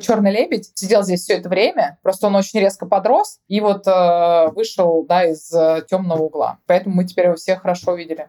черный лебедь сидел здесь все это время, просто он очень резко подрос и вот э, вышел да, из э, темного угла. Поэтому мы теперь его все хорошо видели.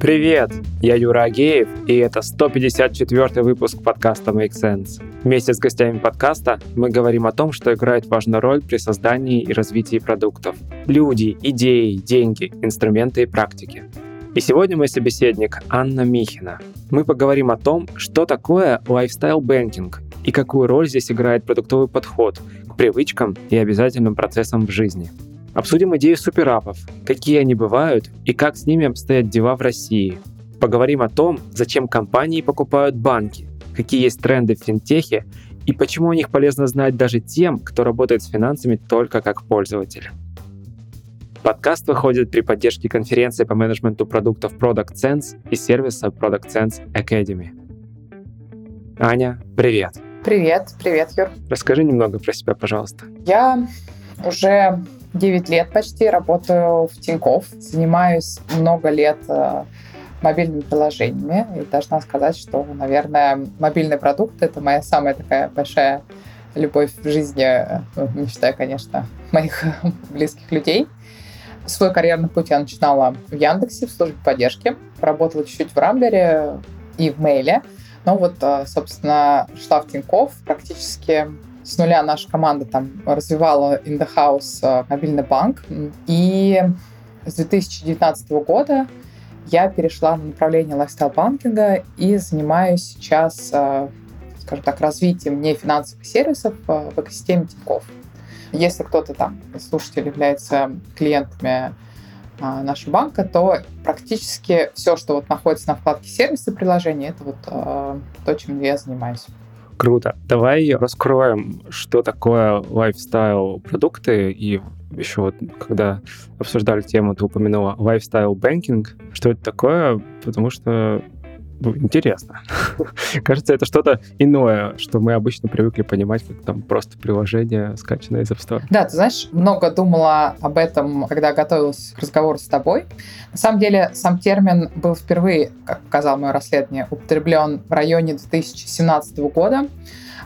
Привет! Я Юра Агеев, и это 154 выпуск подкаста Make Sense. Вместе с гостями подкаста мы говорим о том, что играет важную роль при создании и развитии продуктов. Люди, идеи, деньги, инструменты и практики. И сегодня мой собеседник Анна Михина. Мы поговорим о том, что такое banking и какую роль здесь играет продуктовый подход к привычкам и обязательным процессам в жизни. Обсудим идею суперапов, какие они бывают и как с ними обстоят дела в России. Поговорим о том, зачем компании покупают банки, какие есть тренды в финтехе и почему о них полезно знать даже тем, кто работает с финансами только как пользователь. Подкаст выходит при поддержке конференции по менеджменту продуктов Product Sense и сервиса Product Sense Academy. Аня, привет. Привет, привет, Юр. Расскажи немного про себя, пожалуйста. Я уже 9 лет почти работаю в Тинькофф. Занимаюсь много лет э, мобильными приложениями. И должна сказать, что, наверное, мобильный продукт — это моя самая такая большая любовь в жизни, ну, не считая, конечно, моих близких людей. Свой карьерный путь я начинала в Яндексе, в службе поддержки. Работала чуть-чуть в Рамблере и в Мейле. Но вот, э, собственно, шла в Тинькофф практически с нуля наша команда там развивала in-house э, мобильный банк. И с 2019 года я перешла на направление лайфстайл-банкинга и занимаюсь сейчас, э, скажем так, развитием нефинансовых сервисов э, в экосистеме Тинькофф. Если кто-то там, слушатель, является клиентами нашего банка, то практически все, что вот находится на вкладке сервисы приложения, это вот то, чем я занимаюсь. Круто. Давай раскроем, что такое лайфстайл продукты и еще вот, когда обсуждали тему, ты упомянула lifestyle banking. Что это такое? Потому что ну, интересно. Кажется, это что-то иное, что мы обычно привыкли понимать, как там просто приложение, скачанное из App Store. Да, ты знаешь, много думала об этом, когда готовилась к разговору с тобой. На самом деле, сам термин был впервые, как показало мое расследование, употреблен в районе 2017 года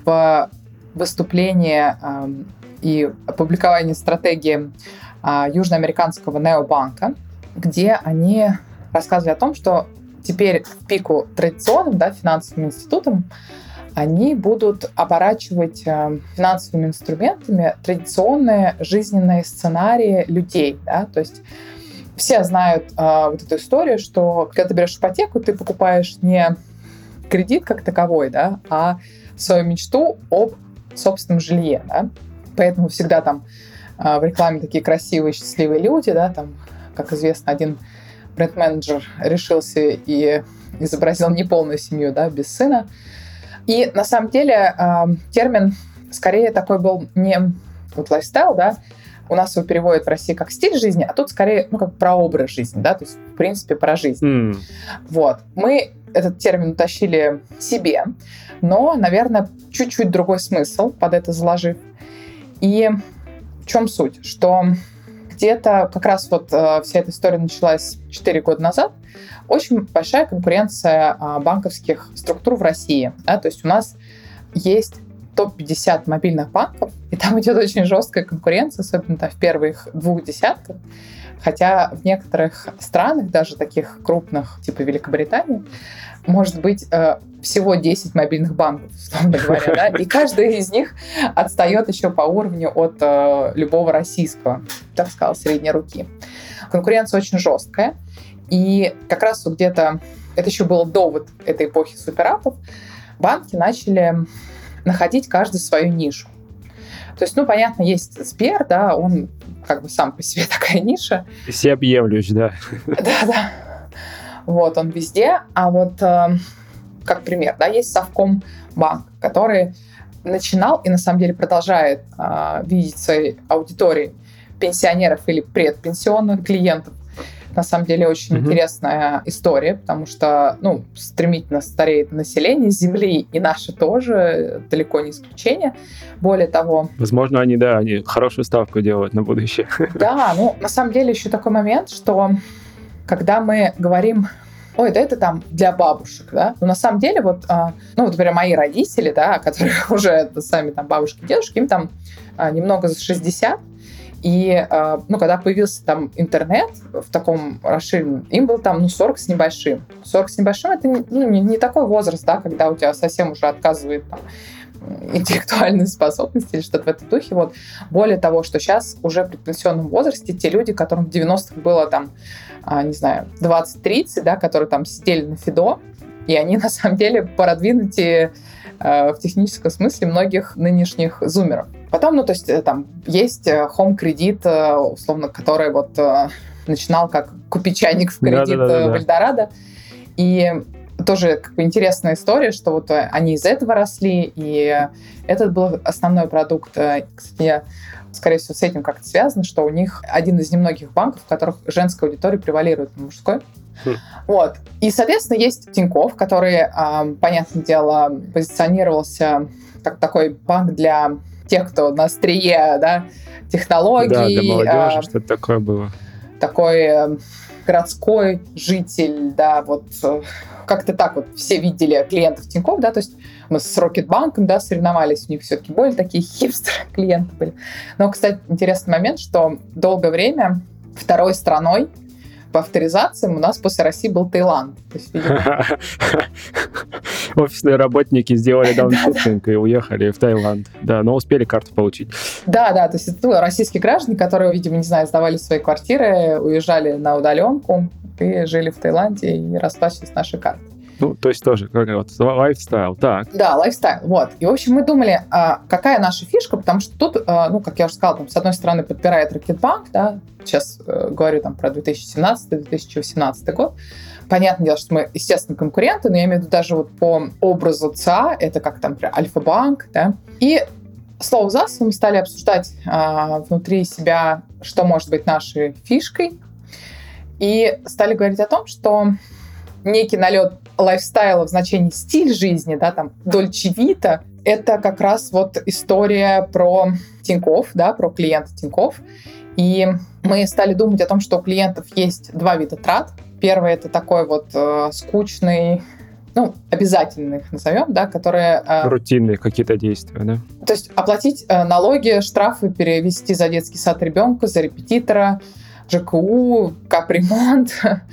в выступлении э, и опубликовании стратегии э, южноамериканского необанка, где они рассказывали о том, что теперь в пику традиционным да, финансовым институтам они будут оборачивать э, финансовыми инструментами традиционные жизненные сценарии людей. Да? То есть все знают э, вот эту историю, что когда ты берешь ипотеку, ты покупаешь не кредит как таковой, да, а свою мечту об собственном жилье. Да? Поэтому всегда там э, в рекламе такие красивые, счастливые люди, да, там, как известно, один бренд-менеджер решился и изобразил неполную семью, да, без сына. И на самом деле э, термин скорее такой был не вот лайфстайл, да, у нас его переводят в России как стиль жизни, а тут скорее, ну, как про образ жизни, да, то есть, в принципе, про жизнь. Mm. Вот. Мы этот термин утащили себе, но, наверное, чуть-чуть другой смысл под это заложив. И в чем суть? Что где-то как раз вот э, вся эта история началась 4 года назад. Очень большая конкуренция э, банковских структур в России. Да? То есть у нас есть топ-50 мобильных банков, и там идет очень жесткая конкуренция, особенно в первых двух десятках. Хотя в некоторых странах, даже таких крупных, типа Великобритании, может быть э, всего 10 мобильных банков, условно говоря, да, и каждый из них отстает еще по уровню от э, любого российского, так сказал, средней руки. Конкуренция очень жесткая, и как раз где-то, это еще было до вот этой эпохи суперапов, банки начали находить каждый свою нишу. То есть, ну, понятно, есть Сбер, да, он как бы сам по себе такая ниша. Всеобъемлющ, да. Да-да. Вот, он везде. А вот, э, как пример, да, есть Совком банк, который начинал и на самом деле продолжает э, видеть своей аудитории пенсионеров или предпенсионных клиентов. На самом деле очень mm-hmm. интересная история, потому что ну, стремительно стареет население Земли, и наше тоже далеко не исключение. Более того... Возможно, они, да, они хорошую ставку делают на будущее. Да, ну, на самом деле еще такой момент, что когда мы говорим ой, да это там для бабушек, да. Но на самом деле вот, а, ну, вот, например, мои родители, да, которые уже сами там бабушки, дедушки, им там а, немного за 60, и, а, ну, когда появился там интернет в таком расширенном, им было там, ну, 40 с небольшим. 40 с небольшим — это ну, не, не такой возраст, да, когда у тебя совсем уже отказывает там, интеллектуальные способности или что-то в этом духе. Вот. Более того, что сейчас уже в предпенсионном возрасте те люди, которым в 90-х было там, а, не знаю, 20-30, да, которые там сидели на ФИДО, и они на самом деле продвинутые э, в техническом смысле многих нынешних зумеров. Потом, ну, то есть э, там есть э, home кредит, условно, который вот начинал как купить чайник в кредит да, да, да, да. в Эльдорадо. И тоже как бы интересная история, что вот они из этого росли, и этот был основной продукт. Кстати, я, скорее всего, с этим как-то связано, что у них один из немногих банков, в которых женская аудитория превалирует на мужской. Хм. Вот. И, соответственно, есть Тиньков, который, э, понятное дело, позиционировался как такой банк для тех, кто на острие да, технологий. Да, для молодежи э, что-то такое было. Такой э, городской житель, да, вот э, как-то так вот все видели клиентов Тинькофф, да, то есть мы с Рокетбанком, да, соревновались, у них все-таки более такие хипстеры клиенты были. Но, кстати, интересный момент, что долгое время второй страной по авторизациям у нас после России был Таиланд. Офисные работники сделали дауншифтинг и уехали в Таиланд. Да, но успели карту получить. Да, да, то есть это ну, российские граждане, которые, видимо, не знаю, сдавали свои квартиры, уезжали на удаленку и жили в Таиланде и расплачивались нашей картой. Ну, то есть тоже как вот лайфстайл, так. Да, лайфстайл, вот. И, в общем, мы думали, а, какая наша фишка, потому что тут, а, ну, как я уже сказала, там, с одной стороны, подпирает Ракетбанк, да, сейчас э, говорю там про 2017-2018 год, Понятное дело, что мы, естественно, конкуренты, но я имею в виду даже вот по образу ЦА, это как там, например, Альфа-банк, да, и слово за слово мы стали обсуждать а, внутри себя, что может быть нашей фишкой, и стали говорить о том, что некий налет лайфстайла в значении стиль жизни, да, там, Дольче Вита, это как раз вот история про Тиньков, да, про клиента Тиньков. И мы стали думать о том, что у клиентов есть два вида трат. Первый это такой вот э, скучный, ну, обязательный их назовем, да, которые... Э, Рутинные какие-то действия, да? То есть оплатить э, налоги, штрафы, перевести за детский сад ребенка, за репетитора, ЖКУ, капремонт,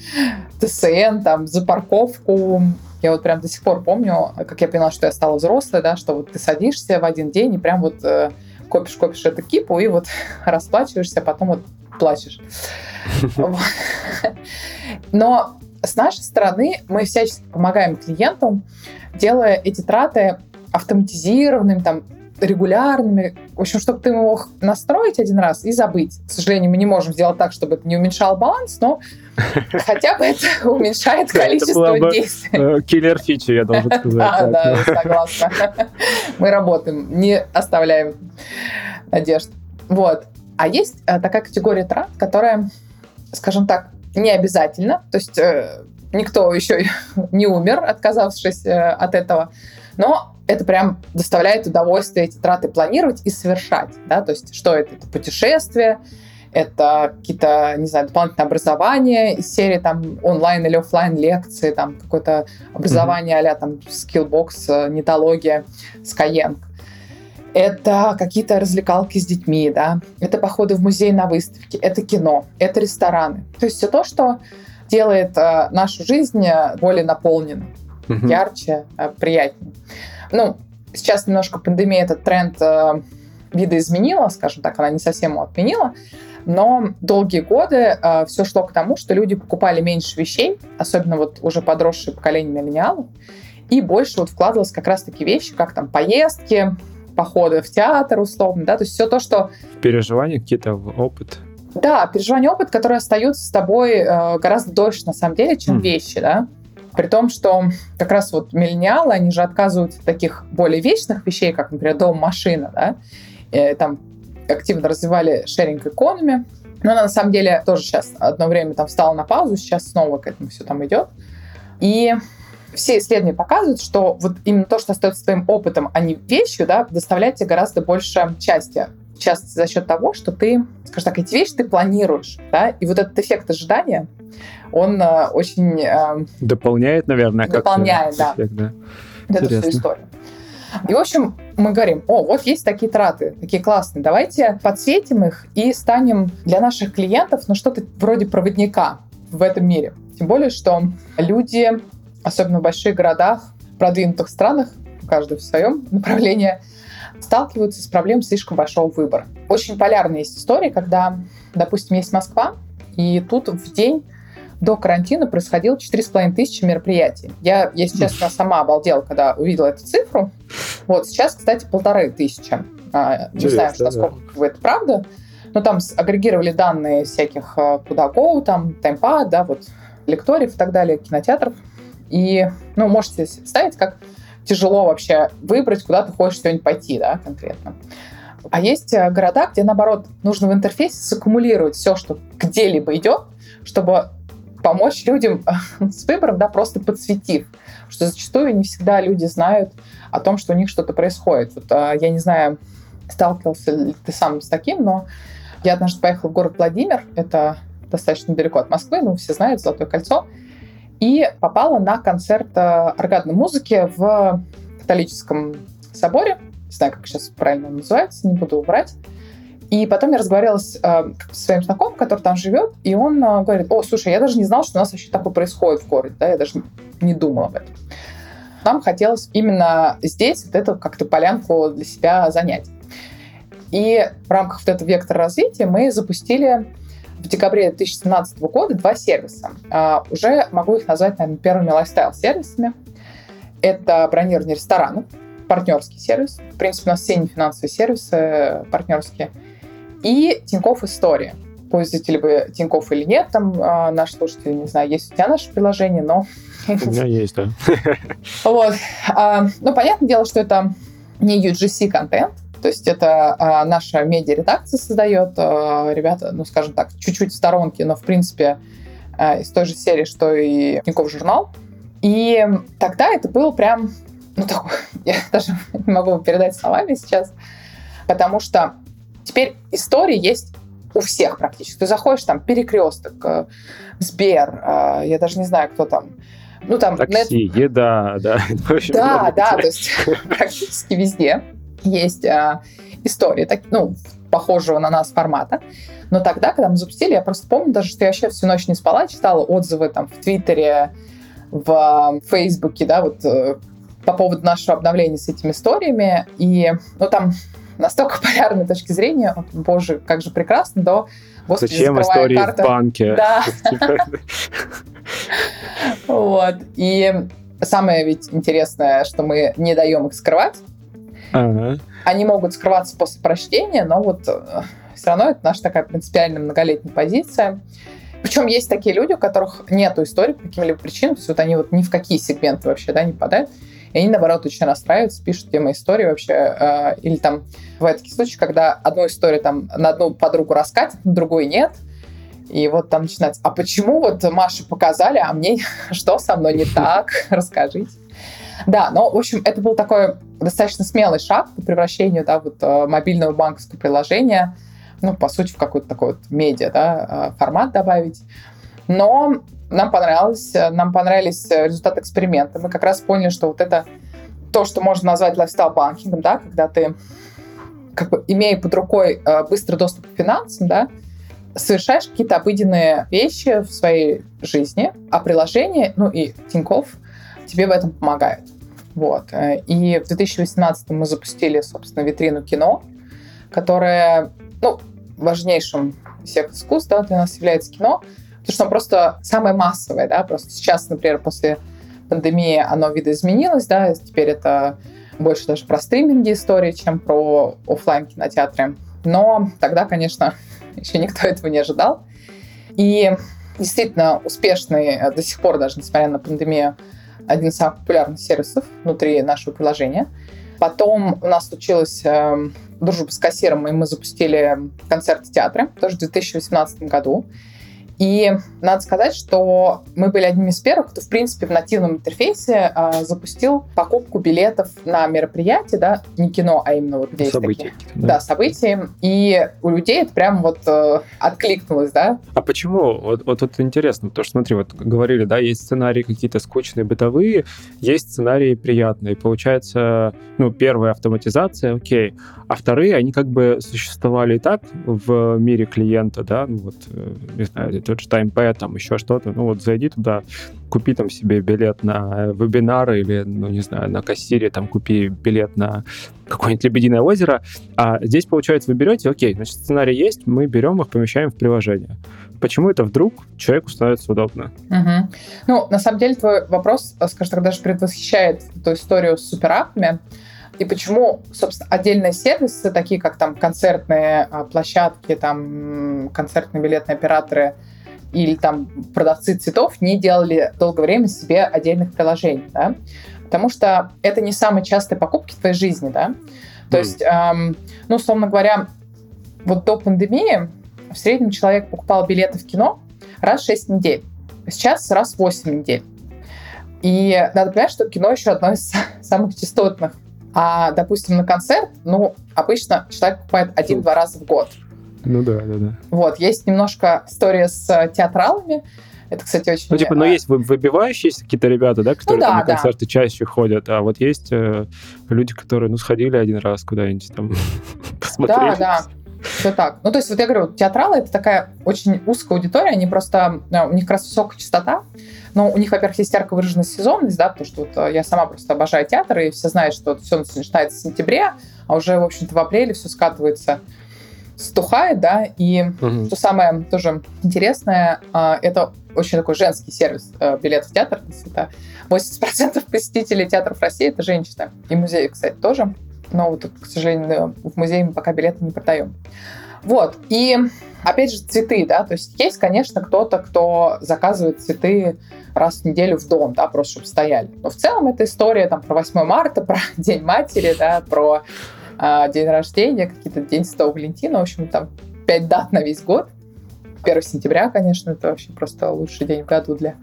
ТСН, там, за парковку. Я вот прям до сих пор помню, как я поняла, что я стала взрослой, да, что вот ты садишься в один день и прям вот э, копишь-копишь эту кипу и вот расплачиваешься, а потом вот плачешь. Но с нашей стороны мы всячески помогаем клиентам, делая эти траты автоматизированными, там, регулярными. В общем, чтобы ты мог настроить один раз и забыть. К сожалению, мы не можем сделать так, чтобы это не уменьшало баланс, но хотя бы это уменьшает количество действий. Э, киллер фичи, я должен сказать. Да, да, согласна. Мы работаем, не оставляем надежд. Вот. А есть э, такая категория трат, которая, скажем так, не обязательно. То есть э, никто еще не умер, отказавшись от этого. Но это прям доставляет удовольствие эти траты планировать и совершать. Да? То есть что это? Это путешествие, это какие-то, не знаю, дополнительное образование из серии там онлайн или офлайн лекции, там какое-то образование mm-hmm. а там Skillbox, нетология, Skyeng. Это какие-то развлекалки с детьми, да, это походы в музей на выставке, это кино, это рестораны. То есть все то, что делает э, нашу жизнь более наполненной, mm-hmm. ярче, э, приятнее. Ну, сейчас немножко пандемия этот тренд э, видоизменила, скажем так, она не совсем его отменила, но долгие годы э, все шло к тому, что люди покупали меньше вещей, особенно вот уже подросшее поколение миллениалов, и больше вот вкладывалось как раз-таки вещи, как там поездки, походы в театр условно, да, то есть все то, что... Переживания какие-то, опыт. Да, переживания, опыт, которые остаются с тобой э, гораздо дольше, на самом деле, чем mm. вещи, да. При том, что как раз вот миллениалы, они же отказываются от таких более вечных вещей, как, например, дом, машина, да, и, там активно развивали шеринг экономи, но она на самом деле тоже сейчас одно время там встала на паузу, сейчас снова к этому все там идет. И все исследования показывают, что вот именно то, что остается твоим опытом, а не вещью, да, доставляет тебе гораздо больше счастья часто за счет того, что ты, скажем так, эти вещи ты планируешь, да, и вот этот эффект ожидания, он э, очень... Э, дополняет, наверное, дополняет, да, эффект, да. Вот эту всю историю. И, в общем, мы говорим, о, вот есть такие траты, такие классные, давайте подсветим их и станем для наших клиентов, ну, что-то вроде проводника в этом мире. Тем более, что люди, особенно в больших городах, продвинутых странах, каждый в своем направлении, сталкиваются с проблемой слишком большого выбора. Очень полярная есть история, когда, допустим, есть Москва, и тут в день до карантина происходило 4,5 тысячи мероприятий. Я, если честно, сама обалдела, когда увидела эту цифру. Вот сейчас, кстати, полторы тысячи. А, не знаю, что, насколько да. это правда. Но там агрегировали данные всяких а, куда go, там, таймпад, да, вот лекториев и так далее, кинотеатров. И, ну, можете ставить, как тяжело вообще выбрать, куда ты хочешь сегодня пойти, да, конкретно. А есть э, города, где, наоборот, нужно в интерфейсе саккумулировать все, что где-либо идет, чтобы помочь людям с выбором, да, просто подсветив. Что зачастую не всегда люди знают о том, что у них что-то происходит. Вот, а, я не знаю, сталкивался ли ты сам с таким, но я однажды поехала в город Владимир, это достаточно далеко от Москвы, ну, все знают, Золотое кольцо, и попала на концерт органной музыки в католическом соборе. Не знаю, как сейчас правильно называется, не буду убрать. И потом я разговаривала с э, своим знакомым, который там живет, и он э, говорит, о, слушай, я даже не знал, что у нас вообще такое происходит в городе, да, я даже не думала об этом. Нам хотелось именно здесь вот эту как-то полянку для себя занять. И в рамках вот этого вектора развития мы запустили в декабре 2017 года два сервиса. Uh, уже могу их назвать, наверное, первыми лайфстайл-сервисами. Это бронирование ресторанов, партнерский сервис. В принципе, у нас все нефинансовые сервисы партнерские – и Тинькофф История. Пользователи бы Тинькофф или нет, там а, наш слушатель, не знаю, есть у тебя наше приложение, но... У меня есть, да. Вот. А, ну, понятное дело, что это не UGC-контент, то есть это а, наша медиа-редакция создает, а, ребята, ну, скажем так, чуть-чуть в сторонке, но, в принципе, а, из той же серии, что и Тинькофф журнал. И тогда это было прям, ну, такое, я даже не могу передать словами сейчас, потому что Теперь истории есть у всех практически. Ты заходишь там перекресток, э, Сбер, э, я даже не знаю, кто там. Ну, там Такси, нет... еда, да. Да, да, то есть практически везде есть э, истории, так, ну, похожего на нас формата. Но тогда, когда мы запустили, я просто помню даже, что я вообще всю ночь не спала, читала отзывы там в Твиттере, в Фейсбуке, да, вот по поводу нашего обновления с этими историями. И, ну, там настолько полярной точки зрения, боже, как же прекрасно, до Господи, Зачем истории карты. в банке? Да. Вот. И самое ведь интересное, что мы не даем их скрывать. Они могут скрываться после прочтения, но вот э, все равно это наша такая принципиальная многолетняя позиция. Причем есть такие люди, у которых нет истории по каким-либо причинам, то есть вот они вот ни в какие сегменты вообще да, не попадают. И они, наоборот, очень расстраиваются, пишут, где мои истории вообще. Э, или там бывают такие случаи, когда одну историю там на одну подругу раскатят, на другой нет. И вот там начинается, а почему вот Маше показали, а мне что со мной не так? Расскажите. Да, но, в общем, это был такой достаточно смелый шаг по превращению да, вот, э, мобильного банковского приложения, ну, по сути, в какой-то такой вот медиа да, э, формат добавить. Но нам понравилось, нам понравились результаты эксперимента. Мы как раз поняли, что вот это то, что можно назвать лайфстайл-банкингом, да, когда ты, как бы, имея под рукой э, быстрый доступ к финансам, да, совершаешь какие-то обыденные вещи в своей жизни, а приложение, ну и Тинькофф тебе в этом помогают. Вот. И в 2018 мы запустили, собственно, витрину кино, которая, ну, важнейшим всех искусств да, для нас является кино, потому что оно просто самое массовое, да, просто сейчас, например, после пандемии оно видоизменилось, да, теперь это больше даже про стриминги истории, чем про офлайн кинотеатры. Но тогда, конечно, еще никто этого не ожидал. И действительно успешный э, до сих пор, даже несмотря на пандемию, один из самых популярных сервисов внутри нашего приложения. Потом у нас случилась э, дружба с кассиром, и мы запустили концерт в театре, тоже в 2018 году. И надо сказать, что мы были одними из первых, кто, в принципе, в нативном интерфейсе э, запустил покупку билетов на мероприятие, да, не кино, а именно вот где события. Да. да, события. И у людей это прям вот э, откликнулось, да. А почему? Вот, вот это интересно, потому что, смотри, вот говорили, да, есть сценарии какие-то скучные, бытовые, есть сценарии приятные. Получается, ну, первая автоматизация, окей, а вторые, они как бы существовали и так в мире клиента, да, ну вот, э, не знаю, тот же TimePad, там еще что-то, ну вот зайди туда, купи там себе билет на вебинар или, ну не знаю, на кассире там купи билет на какое-нибудь Лебединое озеро, а здесь, получается, вы берете, окей, значит, сценарий есть, мы берем их, помещаем в приложение. Почему это вдруг человеку становится удобно? Угу. Ну, на самом деле, твой вопрос, скажем так, даже предвосхищает ту историю с суперапами, и почему, собственно, отдельные сервисы, такие как там концертные а, площадки, там концертные билетные операторы или там продавцы цветов не делали долгое время себе отдельных приложений, да? потому что это не самые частые покупки в твоей жизни, да. То mm. есть, эм, ну, условно говоря, вот до пандемии в среднем человек покупал билеты в кино раз в 6 недель. Сейчас раз в 8 недель. И надо понимать, что кино еще одно из самых частотных а, допустим, на концерт, ну, обычно человек покупает один-два раза в год. Ну да, да, да. Вот, есть немножко история с э, театралами. Это, кстати, очень... Ну, типа, но ну, есть выбивающиеся какие-то ребята, да, которые ну, да, на концерты да. чаще ходят, а вот есть э, люди, которые, ну, сходили один раз куда-нибудь там, посмотрели. Да, да. Все так. Ну, то есть, вот я говорю, театралы — это такая очень узкая аудитория, они просто... Э, у них как раз высокая частота, но у них, во-первых, есть ярко выраженная сезонность, да, потому что вот э, я сама просто обожаю театр, и все знают, что все начинается в сентябре, а уже, в общем-то, в апреле все скатывается стухает, да, и угу. что самое тоже интересное, а, это очень такой женский сервис э, билет в театр. Это 80% посетителей театров России это женщины. И музеи, кстати, тоже. Но вот, к сожалению, в музее мы пока билеты не продаем. Вот. И опять же, цветы, да, то есть есть, конечно, кто-то, кто заказывает цветы раз в неделю в дом, да, просто чтобы стояли. Но в целом это история там про 8 марта, про День матери, да, про день рождения, какие-то День Святого Валентина, в общем, там 5 дат на весь год. 1 сентября, конечно, это вообще просто лучший день в году для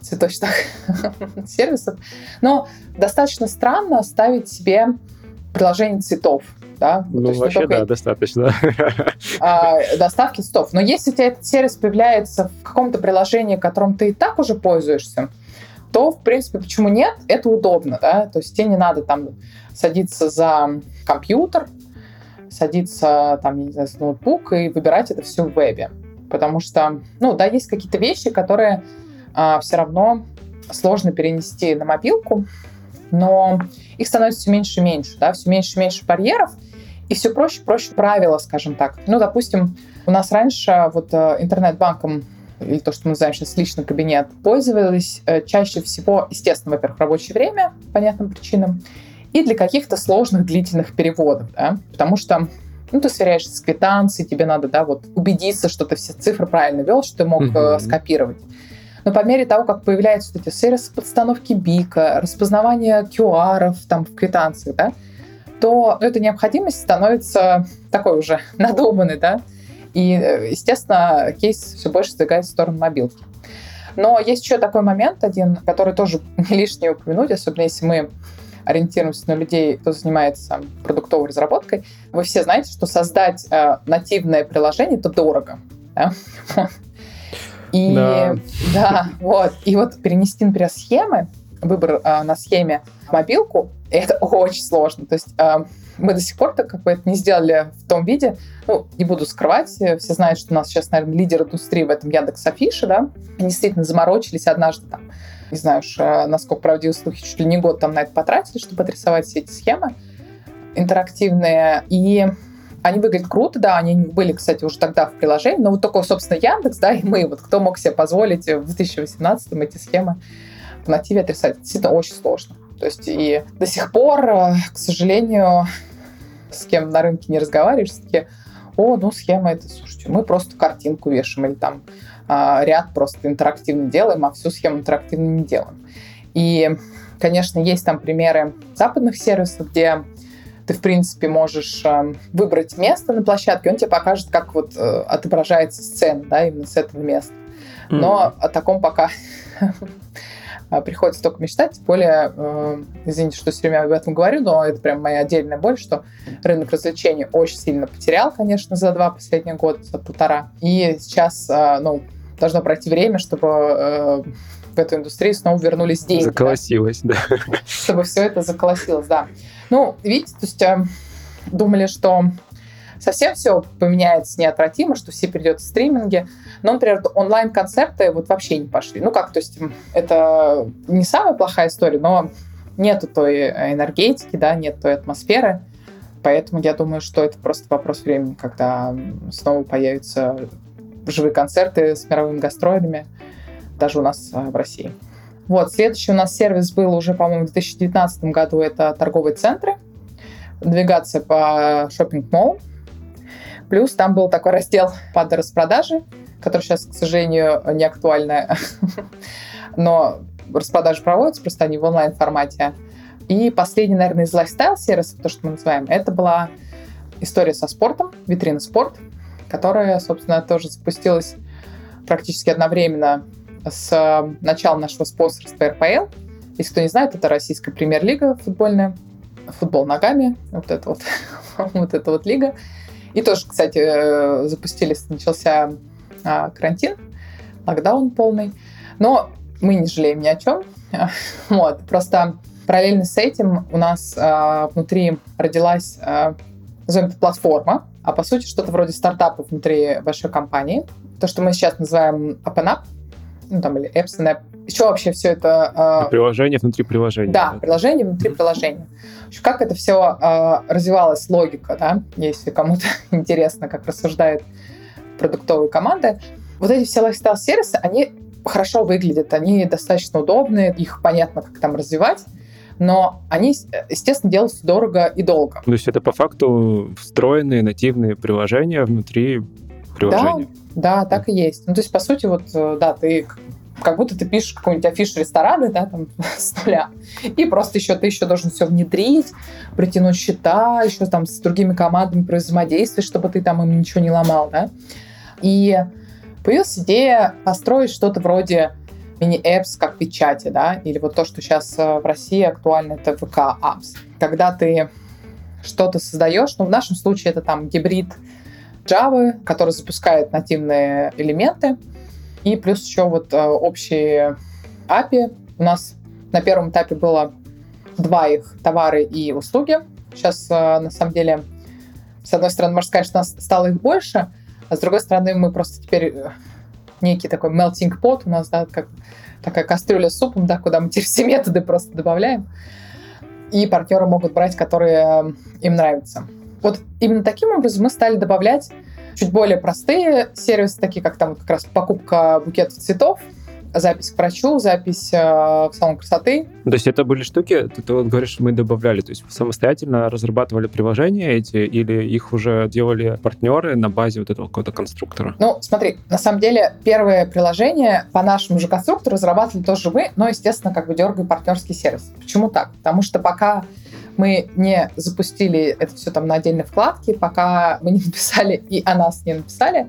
цветочных сервисов. Но достаточно странно ставить себе приложение цветов. Да? Ну, есть, вообще, да, достаточно. А, доставки цветов. Но если у тебя этот сервис появляется в каком-то приложении, которым ты и так уже пользуешься, то, в принципе, почему нет? Это удобно, да, то есть тебе не надо там садиться за компьютер, садиться там, не знаю, с ноутбук и выбирать это все в вебе. Потому что, ну, да, есть какие-то вещи, которые а, все равно сложно перенести на мобилку, но их становится все меньше и меньше, да, все меньше и меньше барьеров, и все проще и проще правила, скажем так. Ну, допустим, у нас раньше вот э, интернет-банком или то, что мы называем сейчас личный кабинет, пользовались э, чаще всего, естественно, во-первых, рабочее время, по понятным причинам, и для каких-то сложных длительных переводов, да, потому что ну, ты сверяешься с квитанцией, тебе надо, да, вот убедиться, что ты все цифры правильно вел, что ты мог uh-huh. скопировать. Но по мере того, как появляются вот эти сервисы подстановки бика, распознавание QR там в квитанциях, да, то эта необходимость становится такой уже надуманной, да, и, естественно, кейс все больше сдвигается в сторону мобилки. Но есть еще такой момент один, который тоже не лишний упомянуть, особенно если мы ориентируемся на людей, кто занимается продуктовой разработкой. Вы все знаете, что создать э, нативное приложение это дорого. Да? И да. да, вот. И вот перенести, например, схемы, выбор э, на схеме мобилку, это очень сложно. То есть э, мы до сих пор так как бы это не сделали в том виде. Ну, не буду скрывать, все знают, что у нас сейчас, наверное, лидер индустрии в этом Яндекс Афиша, да. Они действительно заморочились однажды там, не знаю уж, э, насколько правдивы слухи, чуть ли не год там на это потратили, чтобы отрисовать все эти схемы интерактивные. И они выглядят круто, да, они были, кстати, уже тогда в приложении, но вот только, собственно, Яндекс, да, и мы, вот кто мог себе позволить в 2018 эти схемы в нативе отрисовать. Действительно, очень сложно. То есть и до сих пор, э, к сожалению, с кем на рынке не разговариваешь, все-таки, о, ну схема это, слушайте, мы просто картинку вешаем или там э, ряд просто интерактивно делаем, а всю схему интерактивно не делаем. И, конечно, есть там примеры западных сервисов, где ты, в принципе, можешь э, выбрать место на площадке, он тебе покажет, как вот э, отображается сцена, да, именно с этого места. Но о таком пока приходится только мечтать. Более, э, извините, что все время об этом говорю, но это прям моя отдельная боль, что рынок развлечений очень сильно потерял, конечно, за два последних года, за полтора. И сейчас, э, ну, должно пройти время, чтобы э, в эту индустрию снова вернулись деньги. Заколосилось, да. да. Чтобы все это заколосилось, да. Ну, видите, то есть э, думали, что совсем все поменяется неотвратимо, что все перейдет в стриминги. Но, например, онлайн-концерты вот вообще не пошли. Ну как, то есть это не самая плохая история, но нету той энергетики, да, нет той атмосферы. Поэтому я думаю, что это просто вопрос времени, когда снова появятся живые концерты с мировыми гастролями, даже у нас а, в России. Вот, следующий у нас сервис был уже, по-моему, в 2019 году. Это торговые центры. Навигация по шопинг-моллам. Плюс там был такой раздел под распродажи, который сейчас, к сожалению, не актуальный. Но распродажи проводятся, просто они в онлайн-формате. И последний, наверное, из лайфстайл-сервисов, то, что мы называем, это была история со спортом, витрина спорт, которая, собственно, тоже запустилась практически одновременно с началом нашего спонсорства РПЛ. Если кто не знает, это российская премьер-лига футбольная, футбол ногами, вот это вот, вот эта вот лига. И тоже, кстати, э, запустились, начался а, карантин, локдаун полный. Но мы не жалеем ни о чем. Вот, просто параллельно с этим у нас а, внутри родилась, а, назовем это, платформа, а по сути что-то вроде стартапа внутри большой компании. То, что мы сейчас называем OpenUp, ну там или Apps and App. Еще вообще все это... Э, приложение внутри приложения. Да, да. приложение внутри приложения. Как это все э, развивалась, логика, да, если кому-то интересно, как рассуждают продуктовые команды. Вот эти все лайфстайл-сервисы, они хорошо выглядят, они достаточно удобные, их понятно, как там развивать, но они, естественно, делаются дорого и долго. То есть это по факту встроенные нативные приложения внутри приложения? Да, да, так и есть. Ну, то есть, по сути, вот, э, да, ты как будто ты пишешь какой-нибудь афиш ресторана, да, там, с нуля. И просто еще ты еще должен все внедрить, притянуть счета, еще там с другими командами взаимодействовать, чтобы ты там им ничего не ломал, да. И появилась идея построить что-то вроде мини-эпс как печати, да, или вот то, что сейчас э, в России актуально, это ВК-апс. Когда ты что-то создаешь, ну, в нашем случае это там гибрид Java, который запускает нативные элементы, и плюс еще вот э, общие API. У нас на первом этапе было два их товары и услуги. Сейчас, э, на самом деле, с одной стороны, можно сказать, что нас стало их больше, а с другой стороны, мы просто теперь э, некий такой melting pot у нас, да, как такая кастрюля с супом, да, куда мы теперь все методы просто добавляем. И партнеры могут брать, которые им нравятся. Вот именно таким образом мы стали добавлять чуть более простые сервисы, такие как там как раз покупка букетов цветов, запись к врачу, запись э, в салон красоты. То есть это были штуки, ты, ты вот говоришь, мы добавляли, то есть самостоятельно разрабатывали приложения эти или их уже делали партнеры на базе вот этого какого-то конструктора? Ну, смотри, на самом деле первое приложение по нашему же конструктору разрабатывали тоже мы, но, естественно, как бы дергая партнерский сервис. Почему так? Потому что пока мы не запустили это все там на отдельной вкладке, пока мы не написали и о нас не написали,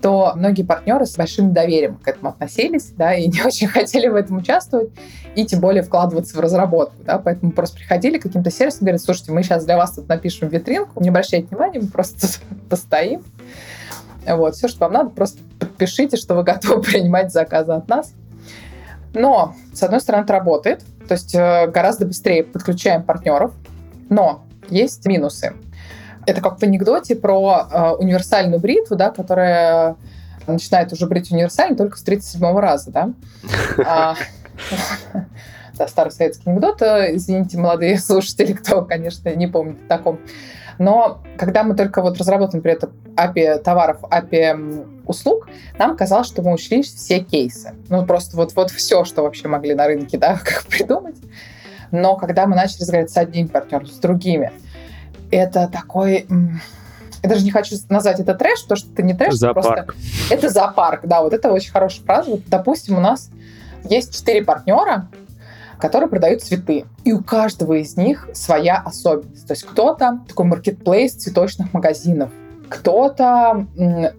то многие партнеры с большим доверием к этому относились, да, и не очень хотели в этом участвовать, и тем более вкладываться в разработку, да, поэтому просто приходили к каким-то сервисам, говорят, слушайте, мы сейчас для вас тут напишем витринку, не обращайте внимания, мы просто постоим, вот, все, что вам надо, просто подпишите, что вы готовы принимать заказы от нас. Но, с одной стороны, это работает, то есть э, гораздо быстрее подключаем партнеров, но есть минусы. Это как в анекдоте про э, универсальную бритву, да, которая начинает уже брить универсально только с 37-го раза, да. А, да, старый советский анекдот. Э, извините, молодые слушатели, кто, конечно, не помнит о таком. Но когда мы только вот разработаем при этом API товаров, API услуг, нам казалось, что мы учли все кейсы. Ну, просто вот, вот все, что вообще могли на рынке, да, как придумать. Но когда мы начали разговаривать с одним партнером, с другими, это такой... Я даже не хочу назвать это трэш, потому что это не трэш, зоопарк. просто... Это зоопарк, да, вот это очень хорошая фраза. Вот, допустим, у нас есть четыре партнера, которые продают цветы. И у каждого из них своя особенность. То есть кто-то такой маркетплейс цветочных магазинов, кто-то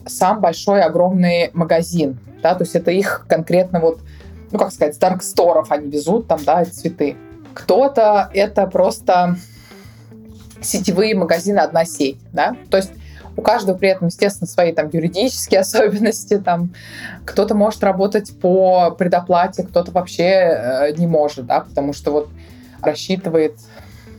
сам большой огромный магазин, да, то есть это их конкретно вот, ну, как сказать, с дарксторов они везут там, да, цветы. Кто-то это просто сетевые магазины одна сеть, да, то есть у каждого при этом, естественно, свои там юридические особенности. Там кто-то может работать по предоплате, кто-то вообще э, не может, да, потому что вот рассчитывает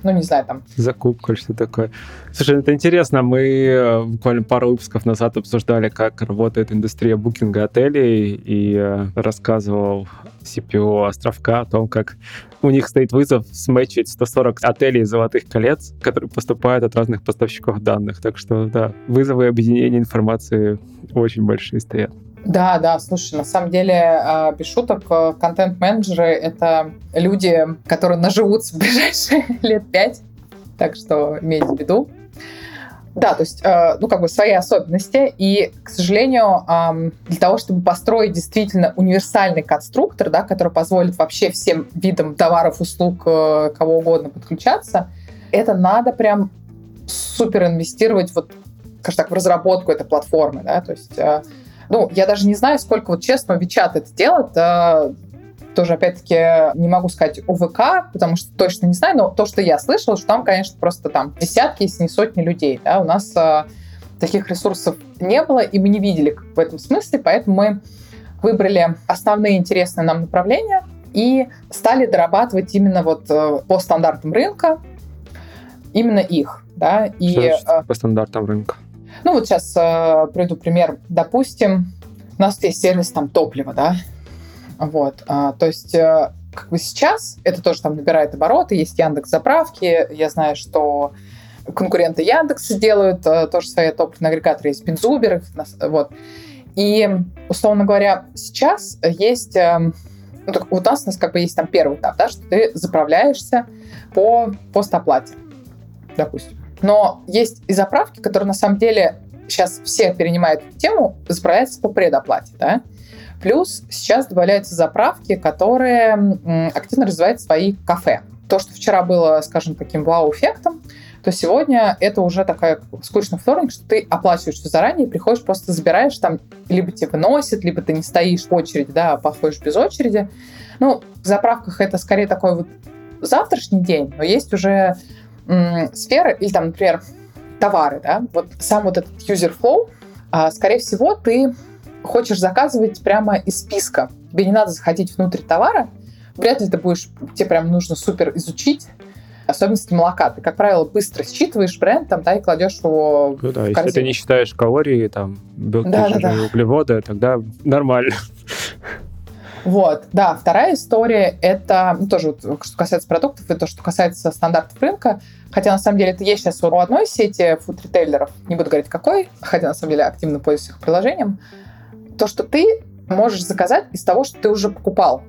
ну, не знаю, там... Закупка что такое. Слушай, это интересно. Мы э, буквально пару выпусков назад обсуждали, как работает индустрия букинга отелей, и э, рассказывал CPO Островка о том, как у них стоит вызов сметчить 140 отелей золотых колец, которые поступают от разных поставщиков данных. Так что, да, вызовы объединения информации очень большие стоят. Да, да, слушай, на самом деле, а, без шуток, э, контент-менеджеры — это люди, которые наживутся в ближайшие лет пять, так что имейте в виду. Да, то есть, э, ну, как бы свои особенности. И, к сожалению, для того, чтобы построить действительно универсальный конструктор, да, который позволит вообще всем видам товаров, услуг, э, кого угодно подключаться, это надо прям супер инвестировать вот, скажем так, в разработку этой платформы, да, то есть ну, я даже не знаю, сколько, вот честно, Вичат это делает. А, тоже, опять-таки, не могу сказать ОВК, потому что точно не знаю, но то, что я слышала, что там, конечно, просто там десятки, если не сотни людей. Да? У нас а, таких ресурсов не было, и мы не видели в этом смысле, поэтому мы выбрали основные интересные нам направления и стали дорабатывать именно вот э, по стандартам рынка, именно их. Да? И, что значит, э, по стандартам рынка? Ну вот сейчас э, приведу пример. Допустим, у нас есть сервис там топлива, да, вот, э, то есть э, как бы сейчас это тоже там набирает обороты, есть Яндекс заправки, я знаю, что конкуренты Яндекса делают э, тоже свои топливные агрегаторы, есть Бензубер, вот. И, условно говоря, сейчас есть... Э, ну, так, у нас, у нас как бы есть там первый этап, да, что ты заправляешься по постоплате, допустим. Но есть и заправки, которые на самом деле сейчас все перенимают эту тему, заправляются по предоплате. Да? Плюс сейчас добавляются заправки, которые активно развивают свои кафе. То, что вчера было, скажем, таким вау-эффектом, то сегодня это уже такая скучный вторник, что ты оплачиваешь все заранее, приходишь, просто забираешь там, либо тебе выносят, либо ты не стоишь в очереди, да, а походишь без очереди. Ну, в заправках это скорее такой вот завтрашний день, но есть уже сферы, или там, например, товары, да, вот сам вот этот user flow, а, скорее всего, ты хочешь заказывать прямо из списка. Тебе не надо заходить внутрь товара, вряд ли ты будешь, тебе прям нужно супер изучить особенности молока. Ты, как правило, быстро считываешь бренд там, да, и кладешь его ну, да, в корзину. Если ты не считаешь калории, там, белки, да, жиры, да, да. углеводы, тогда нормально. Вот, да, вторая история — это, ну, тоже, вот, что касается продуктов, и то, что касается стандартов рынка, хотя, на самом деле, это есть сейчас у одной сети фуд-ритейлеров, не буду говорить какой, хотя, на самом деле, активно пользуюсь их приложением, то, что ты можешь заказать из того, что ты уже покупал.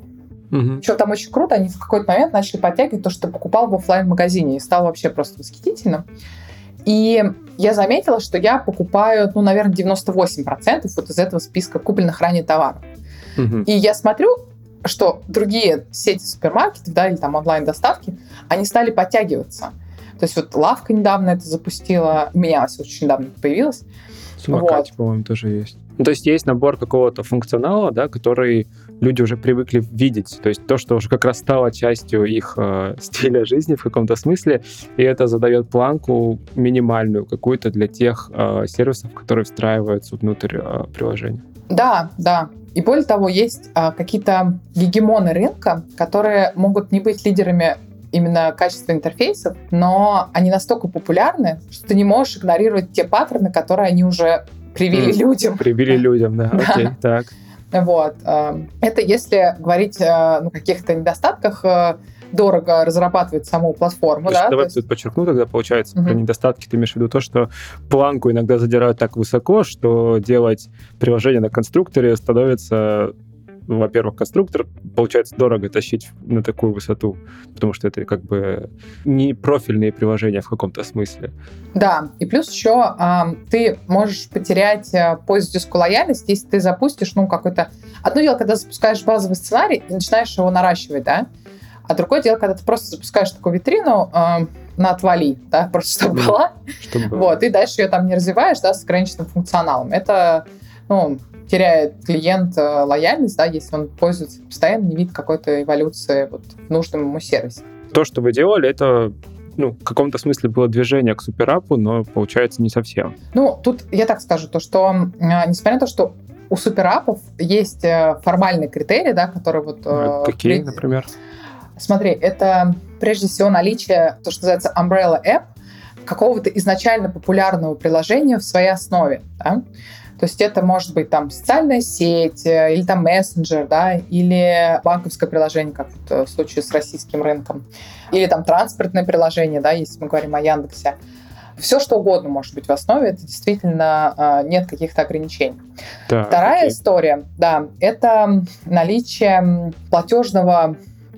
Угу. Что там очень круто, они в какой-то момент начали подтягивать то, что ты покупал в офлайн магазине и стало вообще просто восхитительным. И я заметила, что я покупаю, ну, наверное, 98% вот из этого списка купленных ранее товаров. Угу. И я смотрю, что другие сети супермаркетов, да, или там онлайн-доставки, они стали подтягиваться. То есть вот лавка недавно это запустила, у меня очень недавно появилась. Самокате, вот. по-моему, тоже есть. Ну, то есть есть набор какого-то функционала, да, который люди уже привыкли видеть. То есть то, что уже как раз стало частью их э, стиля жизни в каком-то смысле, и это задает планку минимальную какую-то для тех э, сервисов, которые встраиваются внутрь э, приложения. Да, да. И более того, есть а, какие-то гегемоны рынка, которые могут не быть лидерами именно качества интерфейсов, но они настолько популярны, что ты не можешь игнорировать те паттерны, которые они уже привили mm, людям. Привили людям, да. да. Окей, так. Вот. А, это если говорить о ну, каких-то недостатках э, дорого разрабатывать саму платформу. То да? Давай есть... тут подчеркну тогда, получается, угу. про недостатки ты имеешь в виду то, что планку иногда задирают так высоко, что делать приложение на конструкторе становится ну, во-первых, конструктор, получается дорого тащить на такую высоту, потому что это как бы не профильные приложения в каком-то смысле. Да, и плюс еще э, ты можешь потерять э, пользовательскую лояльность, если ты запустишь, ну, какой-то... Одно дело, когда запускаешь базовый сценарий и начинаешь его наращивать, да, а другое дело, когда ты просто запускаешь такую витрину э, на отвали, да, просто чтобы была. Чтобы... Вот, и дальше ее там не развиваешь, да, с ограниченным функционалом. Это, ну, теряет клиент э, лояльность, да, если он пользуется постоянно, не видит какой-то эволюции вот, в нужном ему сервисе. То, что вы делали, это ну, в каком-то смысле было движение к суперапу, но получается не совсем. Ну, тут я так скажу, то, что несмотря на то, что у суперапов есть э, формальные критерии, да, которые вот... Э, Какие, при... например? Смотри, это прежде всего наличие, то, что называется umbrella app, какого-то изначально популярного приложения в своей основе. Да? То есть это может быть там социальная сеть, э, или там мессенджер, да, или банковское приложение, как в случае с российским рынком, или там транспортное приложение, да, если мы говорим о Яндексе. Все, что угодно может быть в основе, это действительно э, нет каких-то ограничений. Так, Вторая окей. история, да, это наличие платежного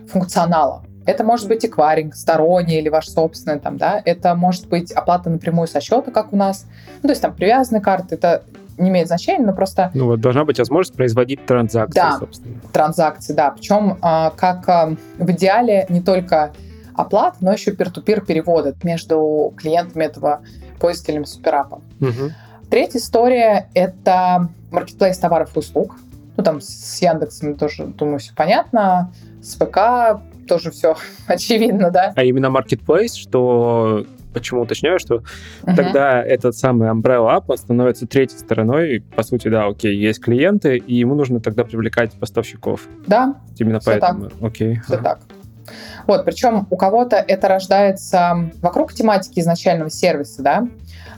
функционала. Это может быть эквайринг сторонний или ваш собственный, там, да, это может быть оплата напрямую со счета, как у нас, ну, то есть там привязанные карты, это не имеет значения, но просто... Ну вот должна быть возможность производить транзакции, да, собственно. транзакции, да. Причем а, как а, в идеале не только оплат, но еще пир-ту-пир переводы между клиентами этого пользователями суперапа. Угу. Третья история — это маркетплейс товаров и услуг. Ну, там с Яндексом тоже, думаю, все понятно. С ПК тоже все очевидно, да. А именно marketplace, что почему уточняю, что uh-huh. тогда этот самый Umbrella App становится третьей стороной. По сути, да, окей, есть клиенты, и ему нужно тогда привлекать поставщиков. Да. Именно все поэтому. Так. Окей. Все ага. так. Вот, причем у кого-то это рождается вокруг тематики изначального сервиса, да,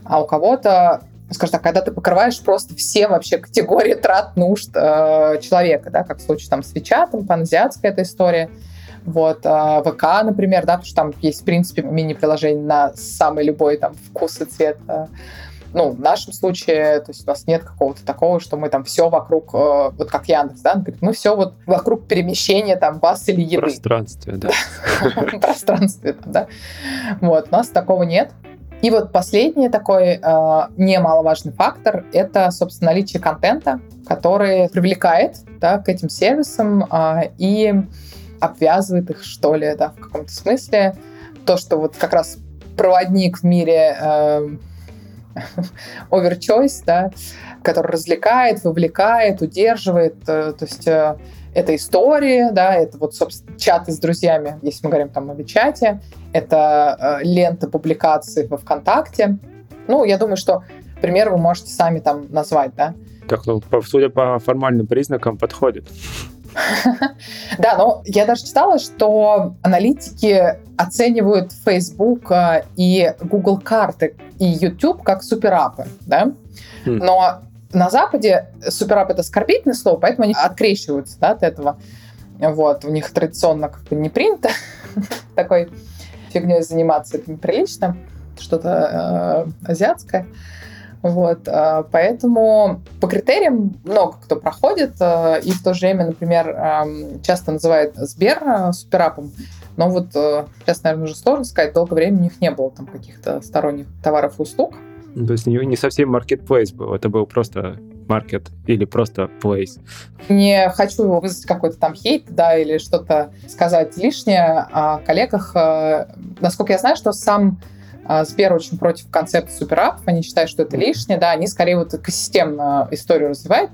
а у кого-то скажем так, когда ты покрываешь просто все вообще категории трат нужд э, человека, да, как в случае там с Вичатом, паназиатская эта история, вот, э, ВК, например, да, потому что там есть, в принципе, мини-приложение на самый любой там вкус и цвет э, ну, в нашем случае, то есть у нас нет какого-то такого, что мы там все вокруг, э, вот как Яндекс, да, говорит, мы все вот вокруг перемещения там вас или еды. Пространстве, да. Пространстве, да. Вот, у нас такого нет. И вот последний такой э, немаловажный фактор – это, собственно, наличие контента, который привлекает да, к этим сервисам э, и обвязывает их, что ли, да, в каком-то смысле. То, что вот как раз проводник в мире э, да, который развлекает, вовлекает, удерживает. Э, то есть э, это истории, да, это вот, собственно, чаты с друзьями, если мы говорим там о Вичате, это э, лента публикаций во ВКонтакте. Ну, я думаю, что пример вы можете сами там назвать, да. Так, ну, судя по формальным признакам, подходит. Да, но я даже читала, что аналитики оценивают Facebook э, и Google карты и YouTube как суперапы, да? Хм. Но на Западе суперап это оскорбительное слово, поэтому они открещиваются да, от этого. Вот, у них традиционно как бы не принято такой фигней заниматься, это неприлично, что-то э, азиатское. Вот, э, поэтому по критериям много кто проходит, э, и в то же время, например, эм, часто называют Сбер э, суперапом, но вот сейчас, наверное, уже сложно сказать, долгое время у них не было там каких-то сторонних товаров и услуг. То есть не, не совсем marketplace был, это был просто маркет или просто place. Не хочу вызвать какой-то там хейт, да, или что-то сказать лишнее о коллегах. Насколько я знаю, что сам Сбер очень против концепта суперапов, они считают, что это лишнее, да, они скорее вот экосистемно историю развивают,